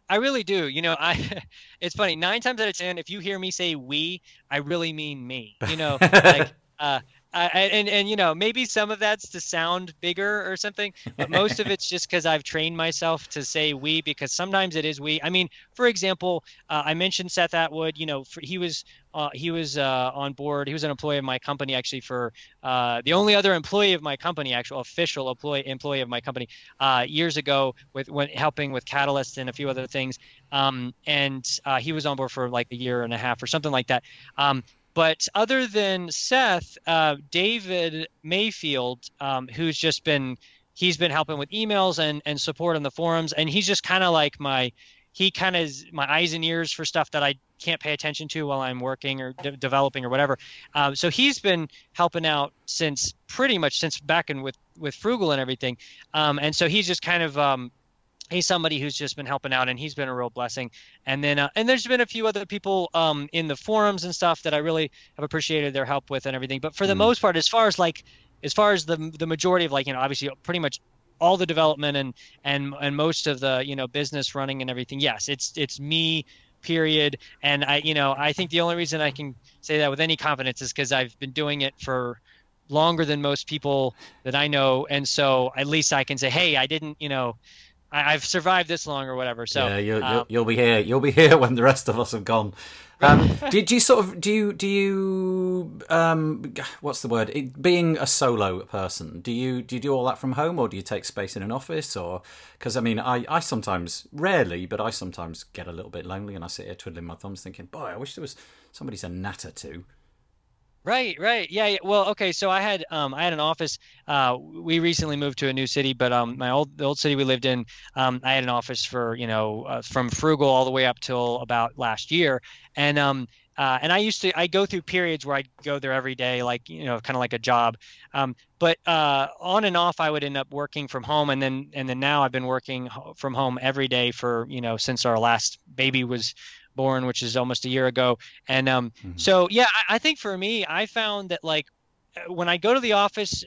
I really do. You know, I <laughs> it's funny. Nine times out of ten, if you hear me say we, I really mean me. You know, like <laughs> uh, I, and and you know maybe some of that's to sound bigger or something, but most of it's just because I've trained myself to say we because sometimes it is we. I mean, for example, uh, I mentioned Seth Atwood. You know, for, he was uh, he was uh, on board. He was an employee of my company actually for uh, the only other employee of my company, actual official employee employee of my company uh, years ago with when helping with Catalyst and a few other things. Um, and uh, he was on board for like a year and a half or something like that. Um, but other than Seth, uh, David Mayfield, um, who's just been he's been helping with emails and and support on the forums, and he's just kind of like my he kind of my eyes and ears for stuff that I can't pay attention to while I'm working or de- developing or whatever. Um, so he's been helping out since pretty much since back in with with Frugal and everything. Um, and so he's just kind of um, he's somebody who's just been helping out and he's been a real blessing. And then uh, and there's been a few other people um, in the forums and stuff that i really have appreciated their help with and everything. But for the mm. most part as far as like as far as the the majority of like you know obviously pretty much all the development and and and most of the you know business running and everything yes it's it's me period. And i you know i think the only reason i can say that with any confidence is because i've been doing it for longer than most people that i know. And so at least i can say hey i didn't you know I, have survived this long or whatever. So yeah, you'll, um, you'll, you'll, be here. You'll be <laughs> here when the rest of us have gone. Um, <laughs> did you sort of do you do you um, what's the word? It, being a solo person, do you do you do all that from home, or do you take space in an office, or because I mean, I I sometimes rarely, but I sometimes get a little bit lonely, and I sit here twiddling my thumbs, thinking, boy, I wish there was somebody to natter to. Right, right, yeah, yeah. Well, okay. So I had um, I had an office. Uh, we recently moved to a new city, but um, my old the old city we lived in, um, I had an office for you know uh, from frugal all the way up till about last year, and um, uh, and I used to I go through periods where I'd go there every day, like you know, kind of like a job. Um, but uh, on and off, I would end up working from home, and then and then now I've been working from home every day for you know since our last baby was born, which is almost a year ago. And um, mm-hmm. so, yeah, I, I think for me, I found that like uh, when I go to the office,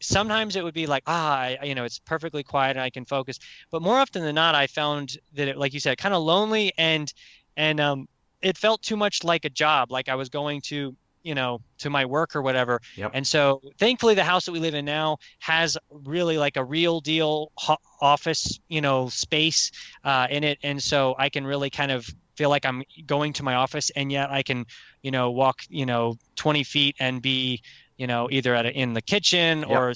sometimes it would be like ah I, you know it's perfectly quiet and i can focus but more often than not i found that it like you said kind of lonely and and um it felt too much like a job like i was going to you know to my work or whatever yep. and so thankfully the house that we live in now has really like a real deal ho- office you know space uh, in it and so i can really kind of feel like I'm going to my office, and yet I can, you know, walk, you know, 20 feet and be, you know, either at a, in the kitchen Yep. or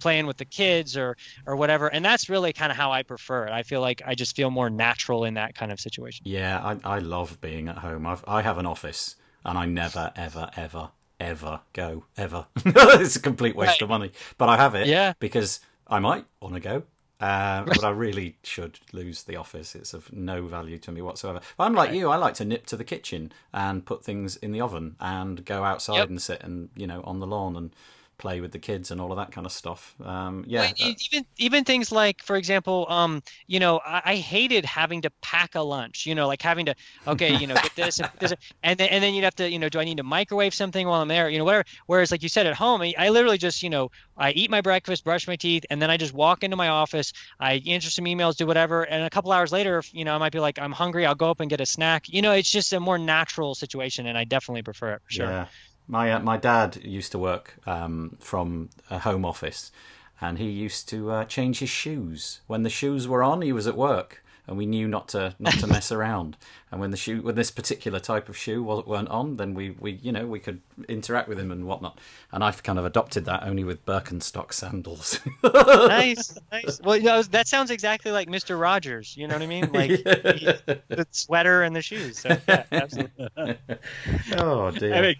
playing with the kids or or whatever. And that's really kind of how I prefer it. I feel like I just feel more natural in that kind of situation. Yeah, I, I love being at home. I've, I have an office, and I never, ever, ever, ever go ever. <laughs> it's a complete waste Right. of money, but I have it Yeah. because I might want to go. Uh, but I really should lose the office. It's of no value to me whatsoever. But I'm like you. I like to nip to the kitchen and put things in the oven and go outside Yep. and sit and you know on the lawn and play with the kids and all of that kind of stuff. Um, yeah, Well, even even things like, for example, um, you know, I, I hated having to pack a lunch. You know, like having to, okay, you know, get this and this, and then and then you'd have to, you know, do I need to microwave something while I'm there? You know, whatever. Whereas, like you said, at home, I, I literally just, you know, I eat my breakfast, brush my teeth, and then I just walk into my office. I answer some emails, do whatever, and a couple hours later, you know, I might be like, I'm hungry. I'll go up and get a snack. You know, it's just a more natural situation, and I definitely prefer it for sure. Yeah, my uh, my dad used to work um, from a home office, and he used to uh, change his shoes when the shoes were on. He was at work, and we knew not to not to mess <laughs> around. And when the shoe, when this particular type of shoe wa- weren't on, then we we you know we could interact with him and whatnot. And I've kind of adopted that only with Birkenstock sandals. <laughs> nice, nice. Well, you know, that sounds exactly like Mr. Rogers. You know what I mean? Like he- <laughs> the sweater and the shoes. So yeah, absolutely. oh dear. Eric,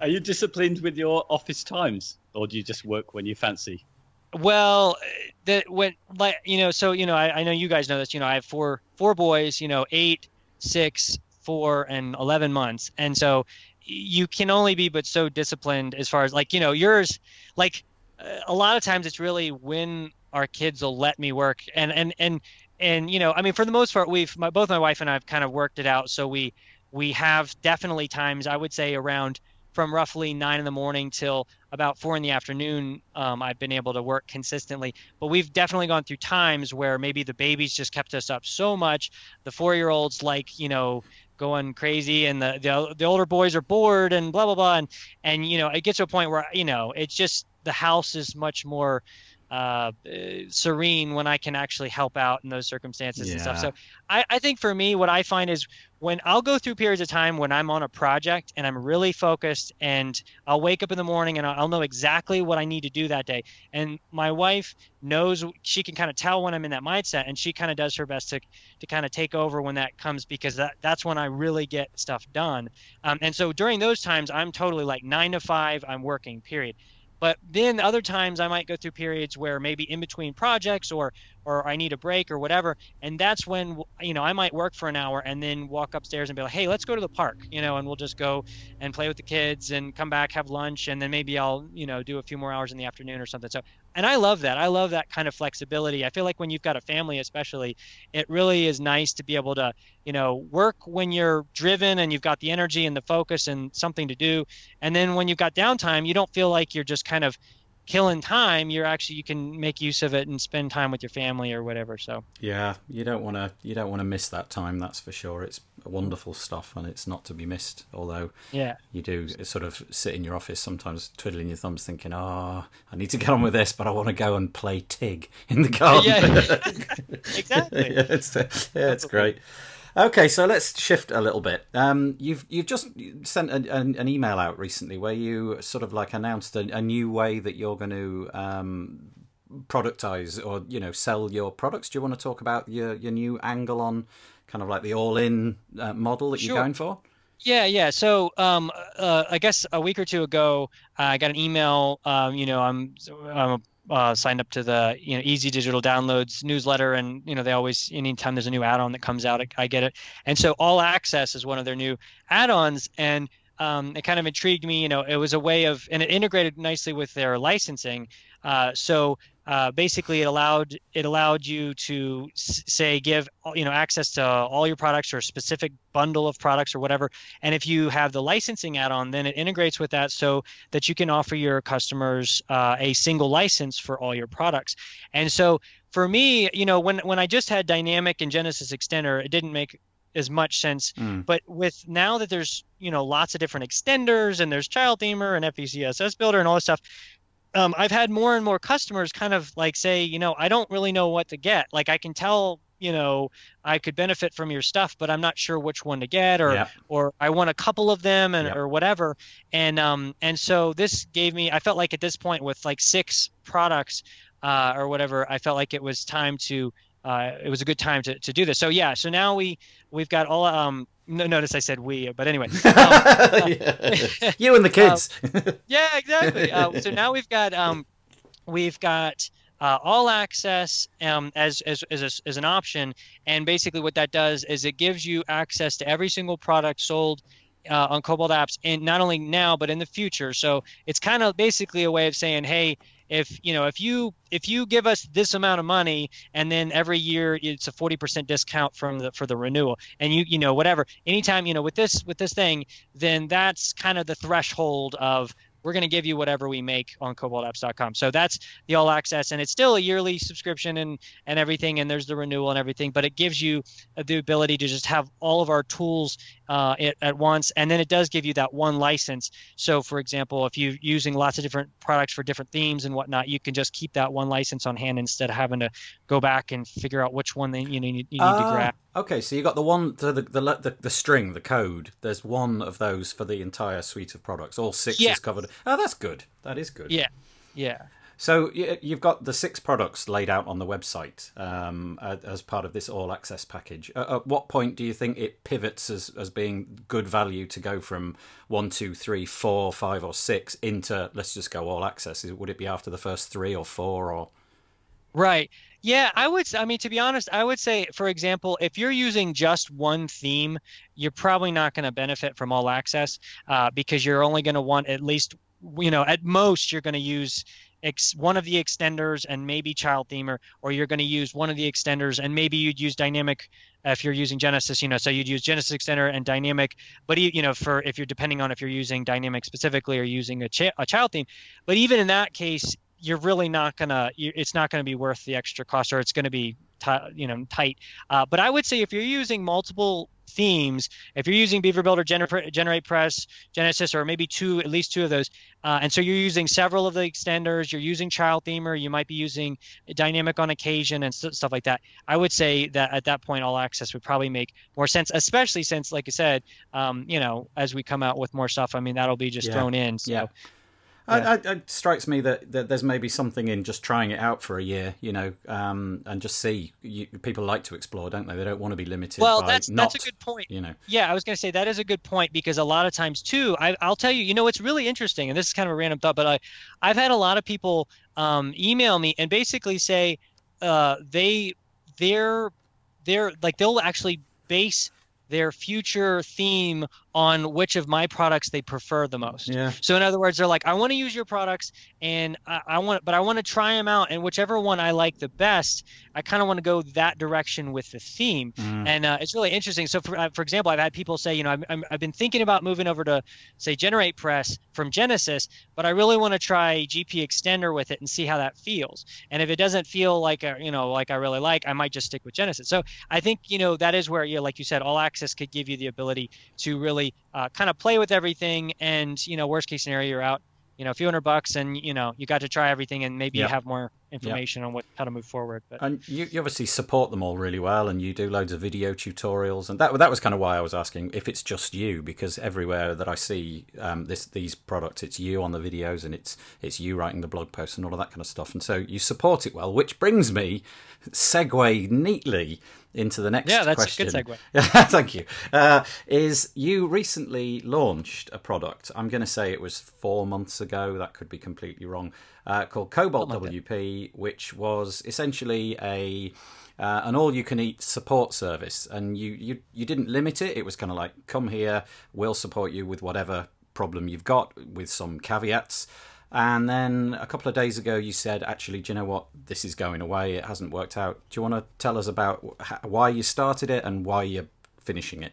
are you disciplined with your office times, or do you just work when you fancy? Well, that when like you know, so you know, I, I know you guys know this. You know, I have four four boys. You know, eight, six, four, and eleven months, and so you can only be but so disciplined as far as like you know yours. Like a lot of times, it's really when our kids will let me work, and and and and you know, I mean, for the most part, we've my, both my wife and I have kind of worked it out. So we we have definitely times I would say around from roughly nine in the morning till about four in the afternoon. Um, I've been able to work consistently, but we've definitely gone through times where maybe the babies just kept us up so much. The four year olds like you know going crazy and the, the the older boys are bored and blah blah blah and and you know it gets to a point where you know it's just the house is much more uh, serene when I can actually help out in those circumstances and stuff. So I, I think for me, what I find is when I'll go through periods of time when I'm on a project and I'm really focused and I'll wake up in the morning and I'll I'll know exactly what I need to do that day. And my wife knows she can kind of tell when I'm in that mindset and she kind of does her best to, to kind of take over when that comes because that, that's when I really get stuff done. Um, and so during those times, I'm totally like nine to five, I'm working, period. But then other times I might go through periods where maybe in between projects or or I need a break or whatever, and that's when you know I might work for an hour and then walk upstairs and be like, hey, let's go to the park, you know, and we'll just go and play with the kids and come back, have lunch, and then maybe I'll you know do a few more hours in the afternoon or something. So, and I love that. I love that kind of flexibility. I feel like when you've got a family, especially, it really is nice to be able to you know work when you're driven and you've got the energy and the focus and something to do, and then when you've got downtime, you don't feel like you're just kind of killing time you're actually you can make use of it and spend time with your family or whatever so Yeah, you don't want to you don't want to miss that time. That's for sure. It's wonderful stuff, and it's not to be missed. Although yeah you do sort of sit in your office sometimes, twiddling your thumbs, thinking, "Oh, I need to get on with this, but I want to go and play Tig in the <laughs> garden." Yeah. <laughs> exactly <laughs> yeah, it's, yeah, it's great. Okay, so let's shift a little bit. Um, you've you've just sent an, an, email out recently where you sort of like announced a, a new way that you're going to um, productize or you know sell your products. Do you want to talk about your your new angle on kind of like the all-in uh, model that you're going for? Yeah, yeah. So, um, uh, I guess a week or two ago, I got an email. Um, you know, I'm I'm uh, signed up to the you know Easy Digital Downloads newsletter, and you know they always anytime there's a new add-on that comes out, I, get it. And so, All Access is one of their new add-ons, and um, it kind of intrigued me. You know, it was a way of, and it integrated nicely with their licensing. Uh, so uh, basically, it allowed it allowed you to say give you know access to all your products or a specific bundle of products or whatever. And if you have the licensing add-on, then it integrates with that so that you can offer your customers uh, a single license for all your products. And so for me, you know, when when I just had Dynamik and Genesis Extender, it didn't make as much sense. Mm. But with now that there's you know lots of different extenders and there's Child Themer and FECSS Builder and all this stuff, um, I've had more and more customers kind of like say, you know, I don't really know what to get. Like I can tell you know, I could benefit from your stuff, but I'm not sure which one to get, or Yep. or I want a couple of them, and Yep. or whatever. And um and so this gave me, I felt like at this point with like six products, uh, or whatever, I felt like it was time to. Uh, it was a good time to, to do this. So yeah, so now we we've got all um no, notice I said we, but anyway. <laughs> Um, Yeah. you and the kids. <laughs> yeah, exactly. Uh, so now we've got um, we've got uh, all access um, as as as, a, as an option, and basically what that does is it gives you access to every single product sold. Uh, on Cobalt apps, and not only now but in the future. So it's kind of basically a way of saying, hey, if you know, if you if you give us this amount of money, and then every year it's a forty percent discount from the for the renewal, and you you know whatever, anytime you know with this with this thing, then that's kind of the threshold of we're going to give you whatever we make on cobaltapps.com. So that's the all access, and it's still a yearly subscription and and everything, and there's the renewal and everything, but it gives you the ability to just have all of our tools uh, at, at once, and then it does give you that one license. So, for example, if you're using lots of different products for different themes and whatnot, you can just keep that one license on hand instead of having to go back and figure out which one they, you know you, you need to Ah, grab. Okay, so you got the one the the, the the the string, the code. There's one of those for the entire suite of products. All six Yeah. is covered. Oh, that's good. That is good. Yeah, yeah. So you've got the six products laid out on the website um, as part of this all access package. At what point do you think it pivots as, as being good value to go from one, two, three, four, five, or six into let's just go all access? Would it be after the first three or four or? Right. Yeah, I would. I mean, to be honest, I would say, for example, if you're using just one theme, you're probably not going to benefit from all access uh, because you're only going to want at least, you know, at most you're going to use ex- one of the extenders and maybe child themer, or you're going to use one of the extenders and maybe you'd use Dynamik uh, if you're using Genesis. You know, so you'd use Genesis extender and Dynamik. But you know, for if you're depending on if you're using Dynamik specifically or using a, cha- a child theme, but even in that case, you're really not gonna it's not gonna be worth the extra cost or it's gonna be ti you know tight uh, but i would say if you're using multiple themes if you're using beaver builder Gener- generate press genesis or maybe two at least two of those uh, and so you're using several of the extenders you're using child themer you might be using Dynamik on occasion and st- stuff like that i would say that at that point all access would probably make more sense especially since like i said um, you know as we come out with more stuff i mean that'll be just Yeah. thrown in so Yeah. I, I, it strikes me that, that there's maybe something in just trying it out for a year, you know, um, and just see. You, people like to explore, don't they? They don't want to be limited. well that's not, that's a good point You know, Yeah, I was going to say that is a good point because a lot of times too, I, I'll tell you, you know, it's really interesting, and this is kind of a random thought, but I, I've had a lot of people um, email me and basically say uh, they, they're, they're like they'll actually base their future theme on which of my products they prefer the most. yeah, So in other words, they're like, I want to use your products, and I, I want, but I want to try them out, and whichever one I like the best, I kind of want to go that direction with the theme, Mm. and uh, it's really interesting. So for uh, for example, I've had people say, you know, I'm, I'm, I've been thinking about moving over to say Generate Press from Genesis, but I really want to try GP Extender with it and see how that feels. And if it doesn't feel like a, you know, like I really like, I might just stick with Genesis. So I think you know that is where you, know, like you said, All Access could give you the ability to really uh, kind of play with everything, and you know, worst case scenario, you're out, you know, a few hundred bucks, and you know, you got to try everything, and maybe Yeah. you have more information on what how to move forward. But and you, you obviously support them all really well, and you do loads of video tutorials, and that that was kind of why I was asking if it's just you, because everywhere that I see um, this these products, it's you on the videos, and it's it's you writing the blog posts and all of that kind of stuff, and so you support it well, which brings me segue neatly into the next question. yeah, that's question. a good segue. <laughs> Thank you. Uh, is you recently launched a product? I'm going to say it was four months ago. That could be completely wrong. Uh, called Cobalt like WP, which was essentially a uh, an all-you-can-eat support service, and you, you you didn't limit it. It was kind of like, come here, we'll support you with whatever problem you've got, with some caveats. And then a couple of days ago, you said, actually, do you know what? This is going away. It hasn't worked out. Do you want to tell us about why you started it and why you're finishing it?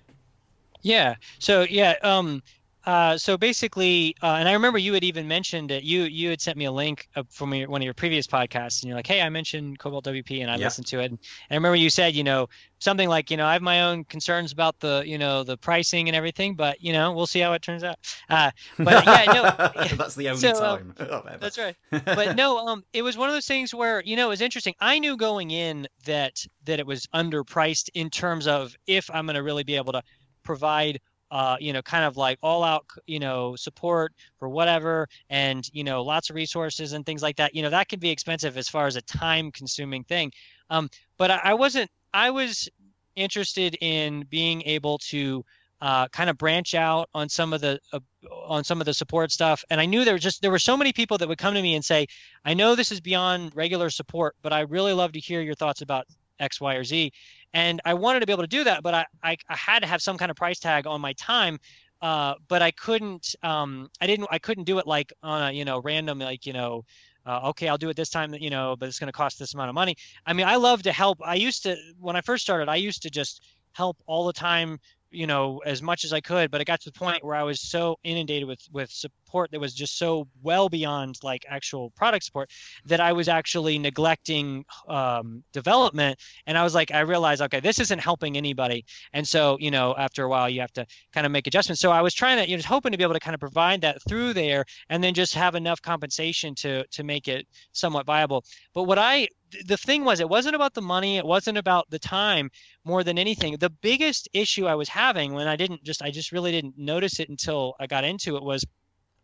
Yeah. So yeah, um, uh, so basically, uh, and I remember you had even mentioned it. You you had sent me a link from your, one of your previous podcasts, and you're like, "Hey, I mentioned Cobalt WP, and I yeah. listened to it." And I remember you said, you know, something like, you know, I have my own concerns about the, you know, the pricing and everything, but you know, we'll see how it turns out. Uh, but yeah, no, <laughs> <laughs> that's the only so, um, time. <laughs> oh, that's right. But no, um, it was one of those things where you know it was interesting. I knew going in that that it was underpriced in terms of if I'm going to really be able to provide uh, you know, kind of like all out, you know, support for whatever, and you know, lots of resources and things like that. You know, that can be expensive as far as a time consuming thing. Um, but I, I wasn't. I was interested in being able to uh, kind of branch out on some of the uh, on some of the support stuff and i knew there were just there were so many people that would come to me and say i know this is beyond regular support but i really love to hear your thoughts about x y or z and I wanted to be able to do that, but I, I, I had to have some kind of price tag on my time. Uh, but I couldn't, um, I didn't, I couldn't do it like on a, you know, random, like, you know, uh, okay, I'll do it this time, you know, but it's going to cost this amount of money. I mean, I love to help. I used to, when I first started, I used to just help all the time you know as much as I could, but it got to the point where I was so inundated with with support that was just so well beyond like actual product support that I was actually neglecting um, development. And I was like, I realized, okay, this isn't helping anybody. And so you know, after a while, you have to kind of make adjustments. So I was trying to, you know, hoping to be able to kind of provide that through there, and then just have enough compensation to to make it somewhat viable. But what I the thing was it wasn't about the money it wasn't about the time more than anything. The biggest issue i was having when i didn't just i just really didn't notice it until i got into it was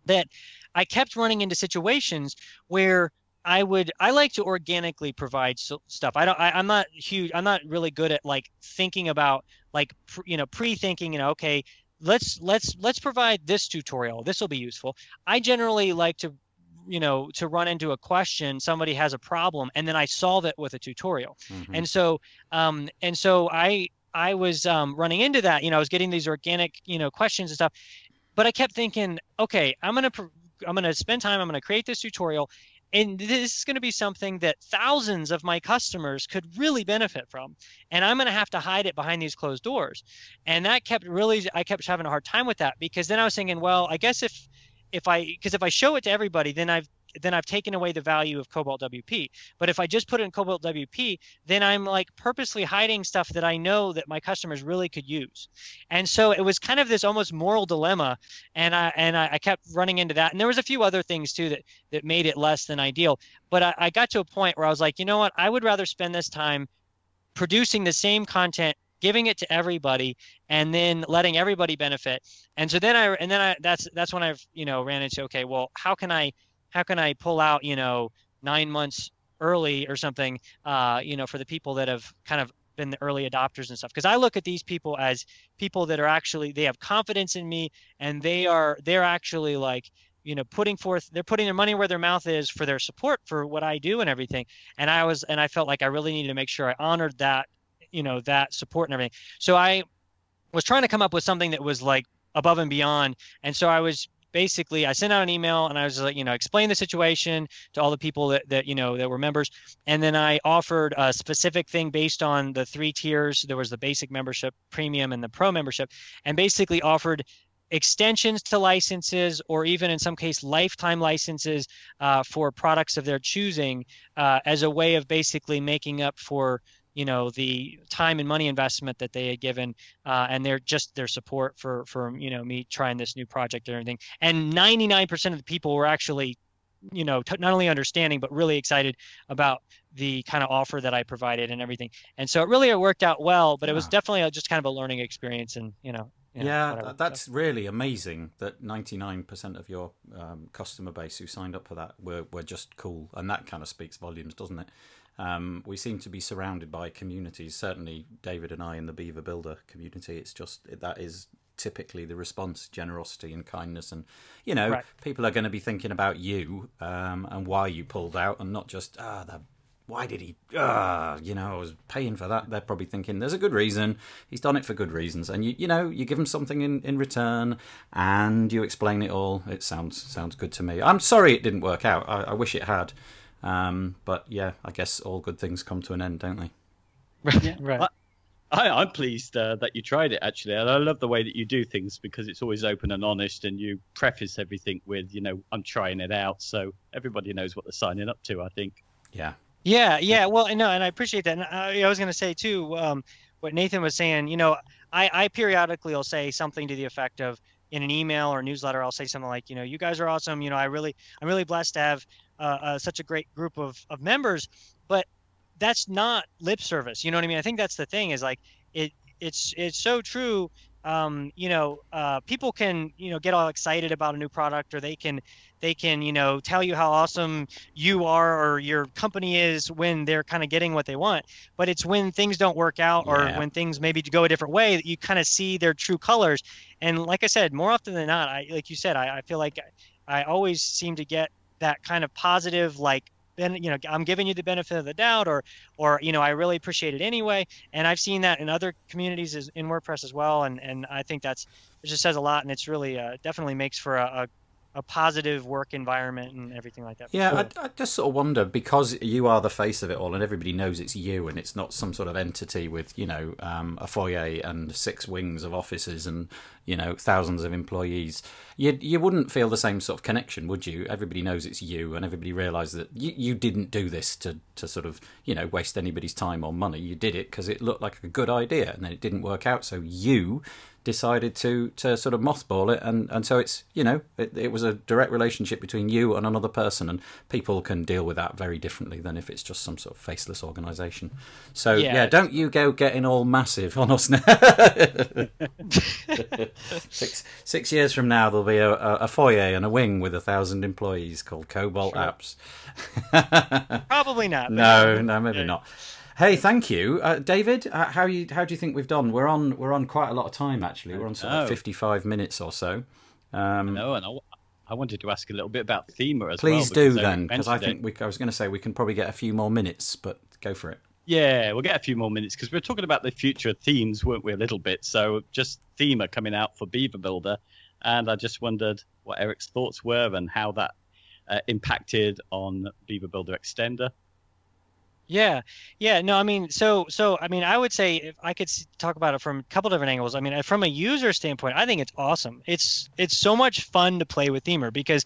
that i kept running into situations where i would i like to organically provide stuff. I don't I, i'm not huge i'm not really good at like thinking about like you know pre-thinking you know okay let's let's let's provide this tutorial. This will be useful. I generally like to you know to run into a question somebody has a problem and then i solve it with a tutorial mm-hmm. and so um and so i i was um, running into that you know i was getting these organic you know questions and stuff but i kept thinking okay i'm gonna i'm gonna spend time i'm gonna create this tutorial and this is going to be something that thousands of my customers could really benefit from and i'm going to have to hide it behind these closed doors and that kept really i kept having a hard time with that because then i was thinking well i guess if if I because if I show it to everybody, then I've then I've taken away the value of Cobalt WP. But if I just put it in Cobalt WP, then I'm like purposely hiding stuff that I know that my customers really could use. And so it was kind of this almost moral dilemma, and I and I, I kept running into that. And there was a few other things too that that made it less than ideal. But I, I got to a point where I was like, you know what, I would rather spend this time producing the same content giving it to everybody and then letting everybody benefit. And so then i and then i that's that's when i've you know ran into okay well how can i how can i pull out you know nine months early or something uh, you know for the people that have kind of been the early adopters and stuff? Because i look at these people as people that are actually they have confidence in me and they are they're actually like you know putting forth they're putting their money where their mouth is for their support for what i do and everything. And i was and i felt like i really needed to make sure i honored that you know that support and everything. So i was trying to come up with something that was like above and beyond. And so i was basically i sent out an email and i was like you know explain the situation to all the people that, that you know that were members. And then i offered a specific thing based on the three tiers. There was the basic membership premium and the pro membership and basically offered extensions to licenses or even in some case lifetime licenses uh, for products of their choosing uh, as a way of basically making up for you know the time and money investment that they had given uh, and their just their support for for you know me trying this new project and everything and 99% of the people were actually you know t- not only understanding but really excited about the kind of offer that i provided and everything and so it really it worked out well but it was definitely a, just kind of a learning experience and you know you know, yeah, whatever. that's really amazing that 99% of your um, customer base who signed up for that were, were just cool. And that kind of speaks volumes, doesn't it? Um, we seem to be surrounded by communities. Certainly, David and I in the Beaver Builder community. It's just that is typically the response generosity and kindness and you know right. people are going to be thinking about you um, and why you pulled out and not just ah oh, why did he ah you know i was paying for that they're probably thinking there's a good reason he's done it for good reasons and you you know you give him something in in return and you explain it all it sounds sounds good to me i'm sorry it didn't work out i, I wish it had um, but yeah, I guess all good things come to an end, don't they? <laughs> yeah, right. I, am pleased uh, that you tried it actually, and I love the way that you do things because it's always open and honest, and you preface everything with, you know, I'm trying it out, so everybody knows what they're signing up to. I think. Yeah. Yeah, yeah. Well, no, and I appreciate that. And I, I was going to say too, um, what Nathan was saying. You know, I, I periodically will say something to the effect of, in an email or newsletter, I'll say something like, you know, you guys are awesome. You know, I really, I'm really blessed to have uh, uh, such a great group of, of members. But that's not lip service. You know what I mean? I think that's the thing is like it it's it's so true. Um, you know, uh, people can you know get all excited about a new product, or they can they can you know tell you how awesome you are or your company is when they're kind of getting what they want. But it's when things don't work out, or yeah. when things maybe go a different way, that you kind of see their true colors. And like I said, more often than not, I like you said, I, I feel like I always seem to get that kind of positive like then you know i'm giving you the benefit of the doubt or or you know i really appreciate it anyway. And i've seen that in other communities as, in wordpress as well. And and i think that's it just says a lot. And it's really uh, definitely makes for a, a a positive work environment and everything like that. Yeah, I, I, just sort of wonder because you are the face of it all, and everybody knows it's you, and it's not some sort of entity with you know um, a foyer and six wings of offices and you know thousands of employees. You you wouldn't feel the same sort of connection, would you? Everybody knows it's you, and everybody realises that you, you didn't do this to to sort of you know waste anybody's time or money. You did it because it looked like a good idea, and then it didn't work out. So you decided to to sort of mothball it. And and so it's you know it, it was a direct relationship between you and another person. And people can deal with that very differently than if it's just some sort of faceless organization. So yeah, yeah don't you go getting all massive on us now. <laughs> Six six years from now there'll be a, a, foyer and a wing with a thousand employees called cobalt sure. apps. <laughs> Probably not no no maybe not Hey, thank you, uh, David. Uh, how you how do you think we've done? We're on we're on quite a lot of time actually. We're on sort of fifty five minutes or so. Um, no, and I, I, wanted to ask a little bit about Themer as please well. Please do then, because I think we, I was going to say we can probably get a few more minutes, but go for it. Yeah, we'll get a few more minutes because we are talking about the future of themes, weren't we, a little bit? So just Themer coming out for Beaver Builder, and I just wondered what Eric's thoughts were and how that uh, impacted on Beaver Builder Extender. Yeah, yeah. No, I mean, so so I mean, I would say if I could talk about it from a couple different angles. I mean, from a user standpoint, I think it's awesome. It's it's so much fun to play with Themer because,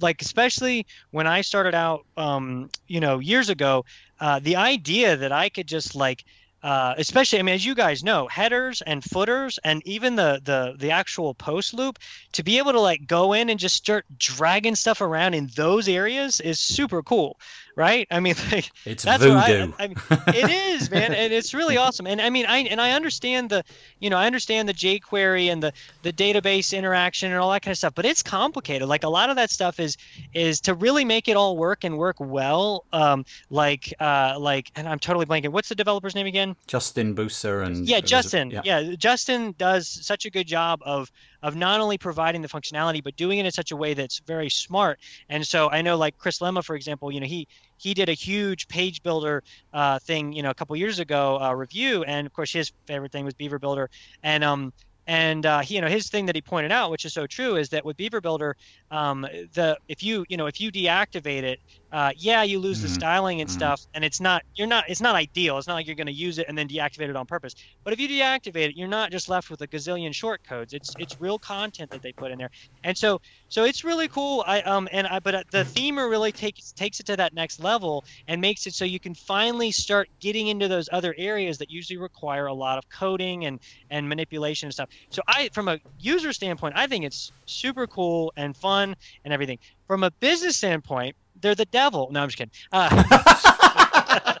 like, especially when I started out, um, you know, years ago, uh, the idea that I could just like uh, especially, I mean, as you guys know, headers and footers, and even the the the actual post loop, to be able to like go in and just start dragging stuff around in those areas is super cool, right? I mean, <laughs> like, it's that's voodoo. I, I mean, <laughs> it is, man, and it's really awesome. And I mean, I and I understand the, you know, I understand the jQuery and the the database interaction and all that kind of stuff, but it's complicated. Like a lot of that stuff is is to really make it all work and work well. Um, like uh, like, and I'm totally blanking. What's the developer's name again? Justin Busa and yeah, Justin. Yeah. yeah, Justin does such a good job of of not only providing the functionality but doing it in such a way that's very smart. And so I know, like Chris Lema, for example, you know he he did a huge page builder uh, thing, you know, a couple years ago uh, review, and of course his favorite thing was Beaver Builder, and um and uh, he, you know, his thing that he pointed out, which is so true, is that with Beaver Builder, um, the if you you know if you deactivate it, uh, yeah, you lose mm-hmm. the styling and mm-hmm. stuff, and it's not you're not it's not ideal. It's not like you're going to use it and then deactivate it on purpose. But if you deactivate it, you're not just left with a gazillion short codes. It's it's real content that they put in there, and so so it's really cool. I um and I but uh, the Themer really takes takes it to that next level and makes it so you can finally start getting into those other areas that usually require a lot of coding and and manipulation and stuff. So I from a user standpoint, I think it's super cool and fun and everything. From a business standpoint they're the devil. No, I'm just kidding. Uh, <laughs>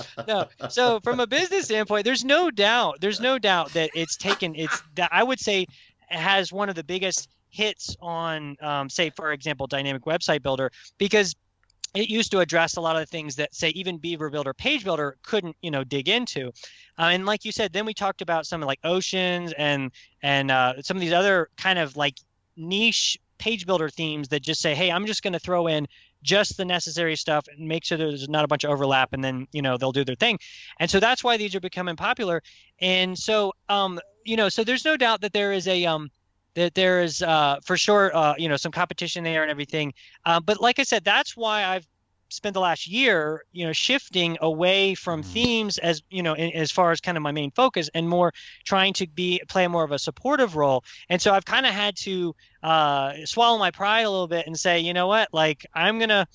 <laughs> no. So from a business standpoint, there's no doubt. There's no doubt that it's taken. It's that I would say has one of the biggest hits on, um, say, for example, Dynamik website builder because it used to address a lot of the things that say even beaver builder page builder couldn't you know dig into uh, and like you said then we talked about something like oceans and and uh, some of these other kind of like niche page builder themes that just say hey i'm just going to throw in just the necessary stuff and make sure there's not a bunch of overlap and then you know they'll do their thing. And so that's why these are becoming popular. And so um you know so there's no doubt that there is a um that there is uh for sure uh you know some competition there and everything. Uh, but like i said that's why i've spent the last year, you know, shifting away from mm. themes as you know, in, as far as kind of my main focus, and more trying to be play more of a supportive role. And so I've kind of had to uh, swallow my pride a little bit and say, you know what, like I'm gonna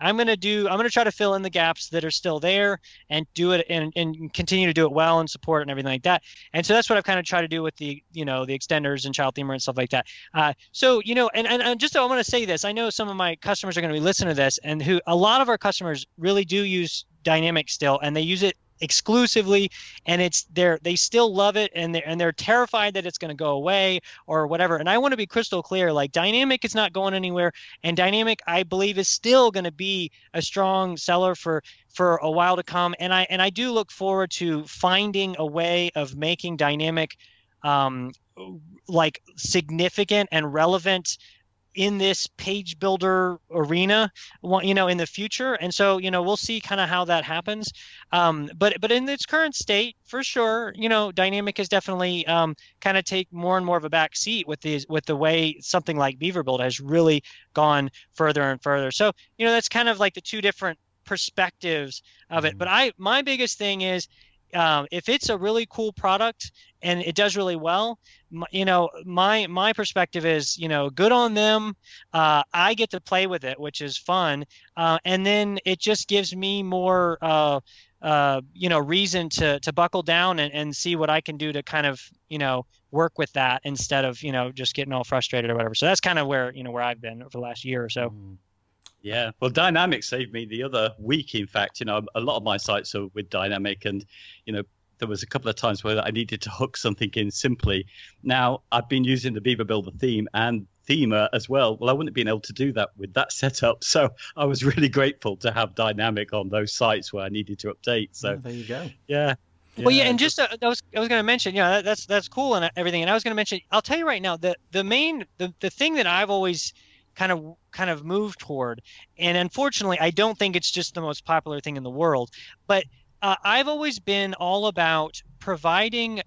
I'm going to do, I'm going to try to fill in the gaps that are still there and do it and, and continue to do it well and support and everything like that. And so that's what I've kind of tried to do with the, you know, the extenders and ChildThemer and stuff like that. Uh, so, you know, and, and, and just I want to say this, I know some of my customers are going to be listening to this and who a lot of our customers really do use Dynamik still and they use it exclusively and it's they're they still love it and they're and they're terrified that it's going to go away or whatever. And i want to be crystal clear like Dynamik is not going anywhere and Dynamik i believe is still going to be a strong seller for for a while to come. And i and i do look forward to finding a way of making Dynamik um like significant and relevant in this page builder arena you know in the future. And so you know we'll see kind of how that happens. Um, but but in its current state for sure you know Dynamik has definitely um, kind of take more and more of a back seat with these with the way something like beaver build has really gone further and further. So you know that's kind of like the two different perspectives of it. But mm-hmm. i my biggest thing is um, if it's a really cool product and it does really well, you know, my my perspective is, you know, good on them. Uh, I get to play with it, which is fun, uh, and then it just gives me more, uh, uh, you know, reason to to buckle down and, and see what I can do to kind of, you know, work with that instead of, you know, just getting all frustrated or whatever. So that's kind of where you know where I've been over the last year or so. Mm. Yeah, well, Dynamik saved me the other week. In fact, you know, a lot of my sites are with Dynamik, and you know, there was a couple of times where I needed to hook something in simply. Now I've been using the Beaver Builder theme and Themer as well. Well, I wouldn't have been able to do that with that <laughs> setup, so I was really grateful to have Dynamik on those sites where I needed to update. So oh, there you go. Yeah. Well, yeah, and just uh, I was I was going to mention, yeah, that, that's that's cool and everything. And I was going to mention, I'll tell you right now, the the main the the thing that I've always kind of kind of move toward. And unfortunately, I don't think it's just the most popular thing in the world, but uh, I've always been all about providing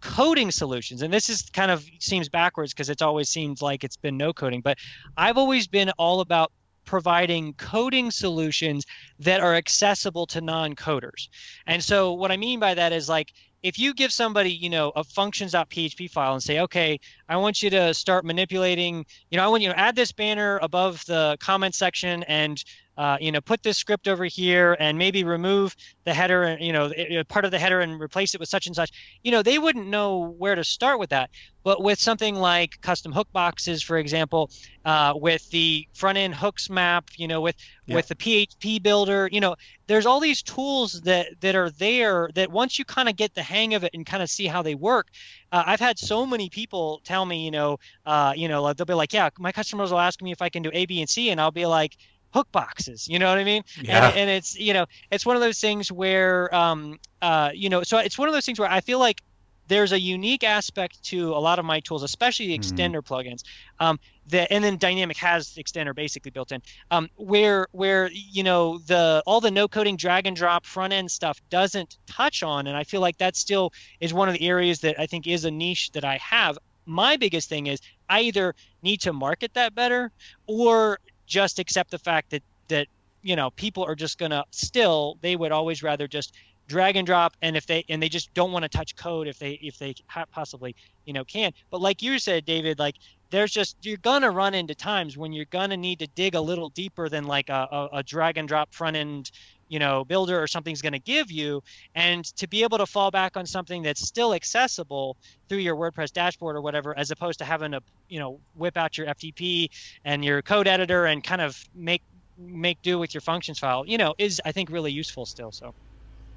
coding solutions. And this is kind of seems backwards because it's always seems like it's been no coding. But i've always been all about providing coding solutions that are accessible to non-coders. And so what i mean by that is like if you give somebody, you know, a functions.php file and say, okay, I want you to start manipulating, you know, I want you to add this banner above the comment section and uh, you know, put this script over here and maybe remove the header and, you know, part of the header and replace it with such and such. You know, they wouldn't know where to start with that. But with something like custom hook boxes, for example, uh, with the front end hooks map, you know, with yeah. with the PHP builder, you know, there's all these tools that that are there that once you kind of get the hang of it and kind of see how they work, uh, I've had so many people tell me, you know, uh, you know, they'll be like, yeah, my customers will ask me if I can do A, B, and C, and I'll be like, hook boxes you know what i mean yeah. and, and it's you know it's one of those things where um uh you know so it's one of those things where i feel like there's a unique aspect to a lot of my tools especially the hmm. extender mm. plugins um that and then Dynamik has the extender basically built in um where where you know the all the no coding drag and drop front end stuff doesn't touch on and i feel like that still is one of the areas that i think is a niche that i have my biggest thing is I either need to market that better or just accept the fact that that you know people are just gonna still they would always rather just drag and drop and if they and they just don't want to touch code if they if they possibly you know can. But like you said david like there's just you're gonna run into times when you're gonna need to dig a little deeper than like a, a, a drag and drop front end you know builder or something's going to give you and to be able to fall back on something that's still accessible through your wordpress dashboard or whatever as opposed to having to you know whip out your ftp and your code editor and kind of make make do with your functions file you know is i think really useful still so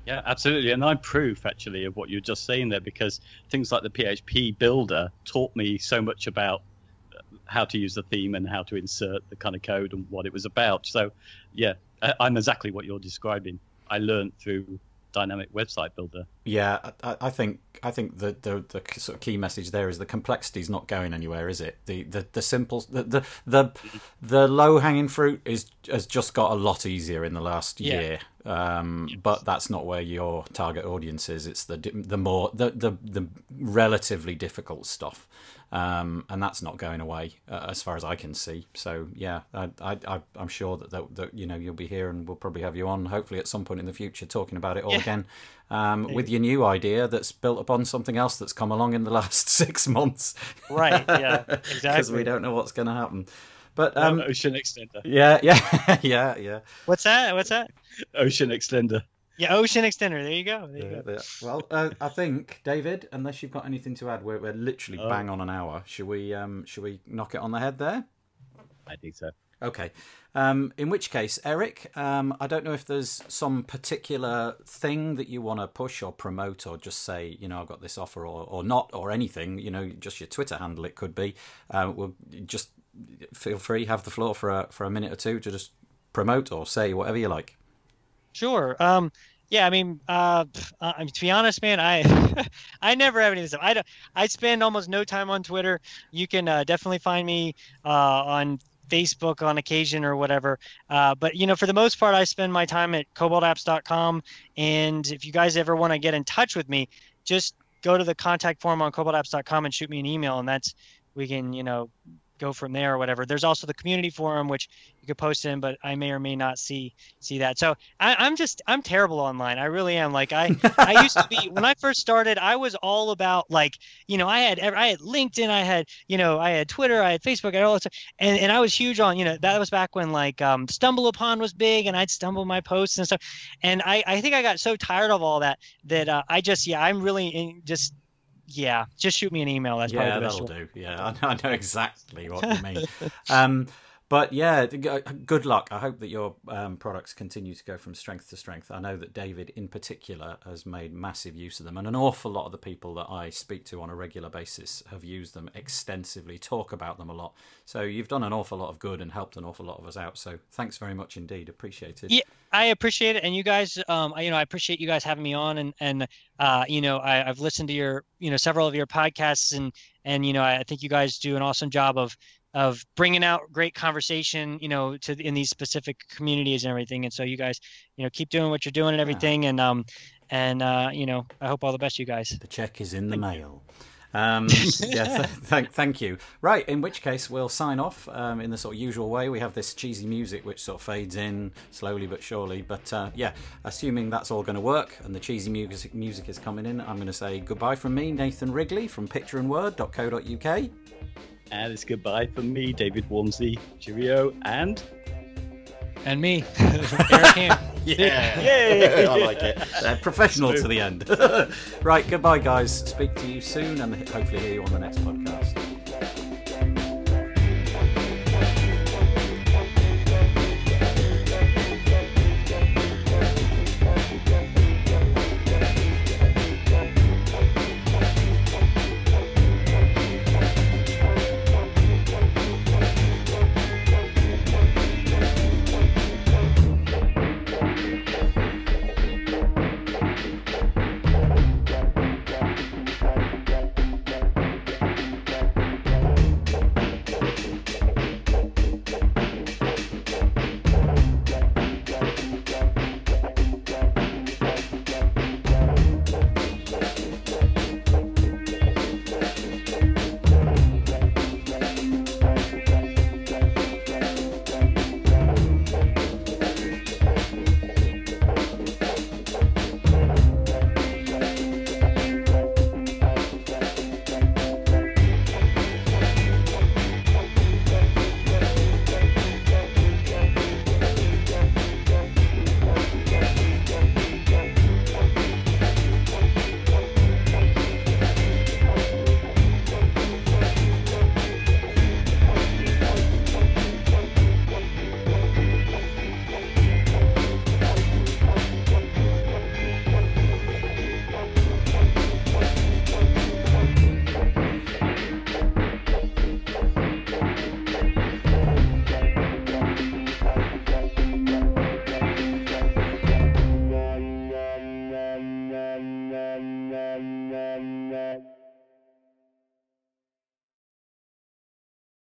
yeah, absolutely. And I'm proof actually of what you're just saying there because things like the PHP builder taught me so much about uh, how to use the theme and how to insert the kind of code and what it was about. So, yeah, I'm exactly what you're describing. I learned through Dynamik Website Builder. Yeah, I, I, think I think the, the the sort of key message there is the complexity is not going anywhere, is it? The the the simple the the the, the low hanging fruit is has just got a lot easier in the last yeah. year. Um, yes. but that's not where your target audience is. It's the the more the the, the relatively difficult stuff. Um, and that's not going away uh, as far as I can see. So yeah, I, I, I'm sure that, that, that you know you'll be here, and we'll probably have you on hopefully at some point in the future talking about it all Yeah. again um, with your new idea that's built upon something else that's come along in the <laughs> last six months. Right, yeah, <laughs> Exactly. Because we don't know what's going to happen. But Um, um, Ocean Extender. yeah, <laughs> yeah, yeah, yeah. What's that? What's that? Ocean Extender. Yeah, Ocean Extender. There you go. There you Yeah, go. yeah. Well, uh, I think David, unless you've got anything to add, we're, we're literally Oh. bang on an hour. Should we? Um, should we knock it on the head there? I think so. Okay. Um, in which case, Eric, um, I don't know if there's some particular thing that you want to push or promote, or just say, you know, I've got this offer, or, or not, or anything. You know, just your Twitter handle. It could be. Uh, well, just feel free, have the floor for a for a minute or two to just promote or say whatever you like. Sure. Um, yeah, I mean, uh, uh, to be honest, man, I <laughs> I never have any of this stuff. I don't. I spend almost no time on Twitter. You can uh, definitely find me uh, on Facebook on occasion or whatever. Uh, but you know, for the most part, I spend my time at cobaltapps.com. And if you guys ever want to get in touch with me, just go to the contact form on cobaltapps.com and shoot me an email, and that's we can you know go from there or whatever. There's also the community forum which you could post in, but I may or may not see see that. So I, I'm just I'm terrible online. I really am. Like I I used to be <laughs> when I first started. I was all about like you know I had I had LinkedIn, I had you know I had Twitter, I had Facebook, I had all that stuff, and and I was huge on you know that was back when like um, Stumble Upon was big, and I'd stumble my posts and stuff, and I I think I got so tired of all that that uh, I just yeah I'm really in, just. Yeah, just shoot me an email. That's yeah, probably the best that'll way. do. Yeah, I <laughs> know, I know exactly what you mean. <laughs> um, but yeah, uh, good luck. I hope that your um, products continue to go from strength to strength. I know that David, in particular, has made massive use of them, and an awful lot of the people that I speak to on a regular basis have used them extensively, talk about them a lot. So you've done an awful lot of good and helped an awful lot of us out. So thanks very much indeed. Appreciated. Yeah, I appreciate it, and you guys, um, you know, I appreciate you guys having me on, and and uh, you know, I, I've listened to your, you know, several of your podcasts, and and you know, I think you guys do an awesome job of of bringing out great conversation, you know, to in these specific communities and everything, and so you guys, you know, keep doing what you're doing and everything, and um, and uh, you know, I hope all the best, you guys. The check is in the mail. Um, <laughs> yeah, th- thank, thank you. Right, in which case we'll sign off um, in the sort of usual way. We have this cheesy music which sort of fades in slowly but surely. But uh, yeah, assuming that's all going to work and the cheesy music music is coming in, I'm going to say goodbye from me, Nathan Wrigley from pictureandword.co.uk. And it's goodbye from me, David Waumsley. Cheerio. And And me, <laughs> Eric Hamm. <laughs> Yeah, <laughs> Yay! I like it. Uh, professional to the end. right, goodbye, guys. Speak to you soon, and hopefully hear you on the next podcast.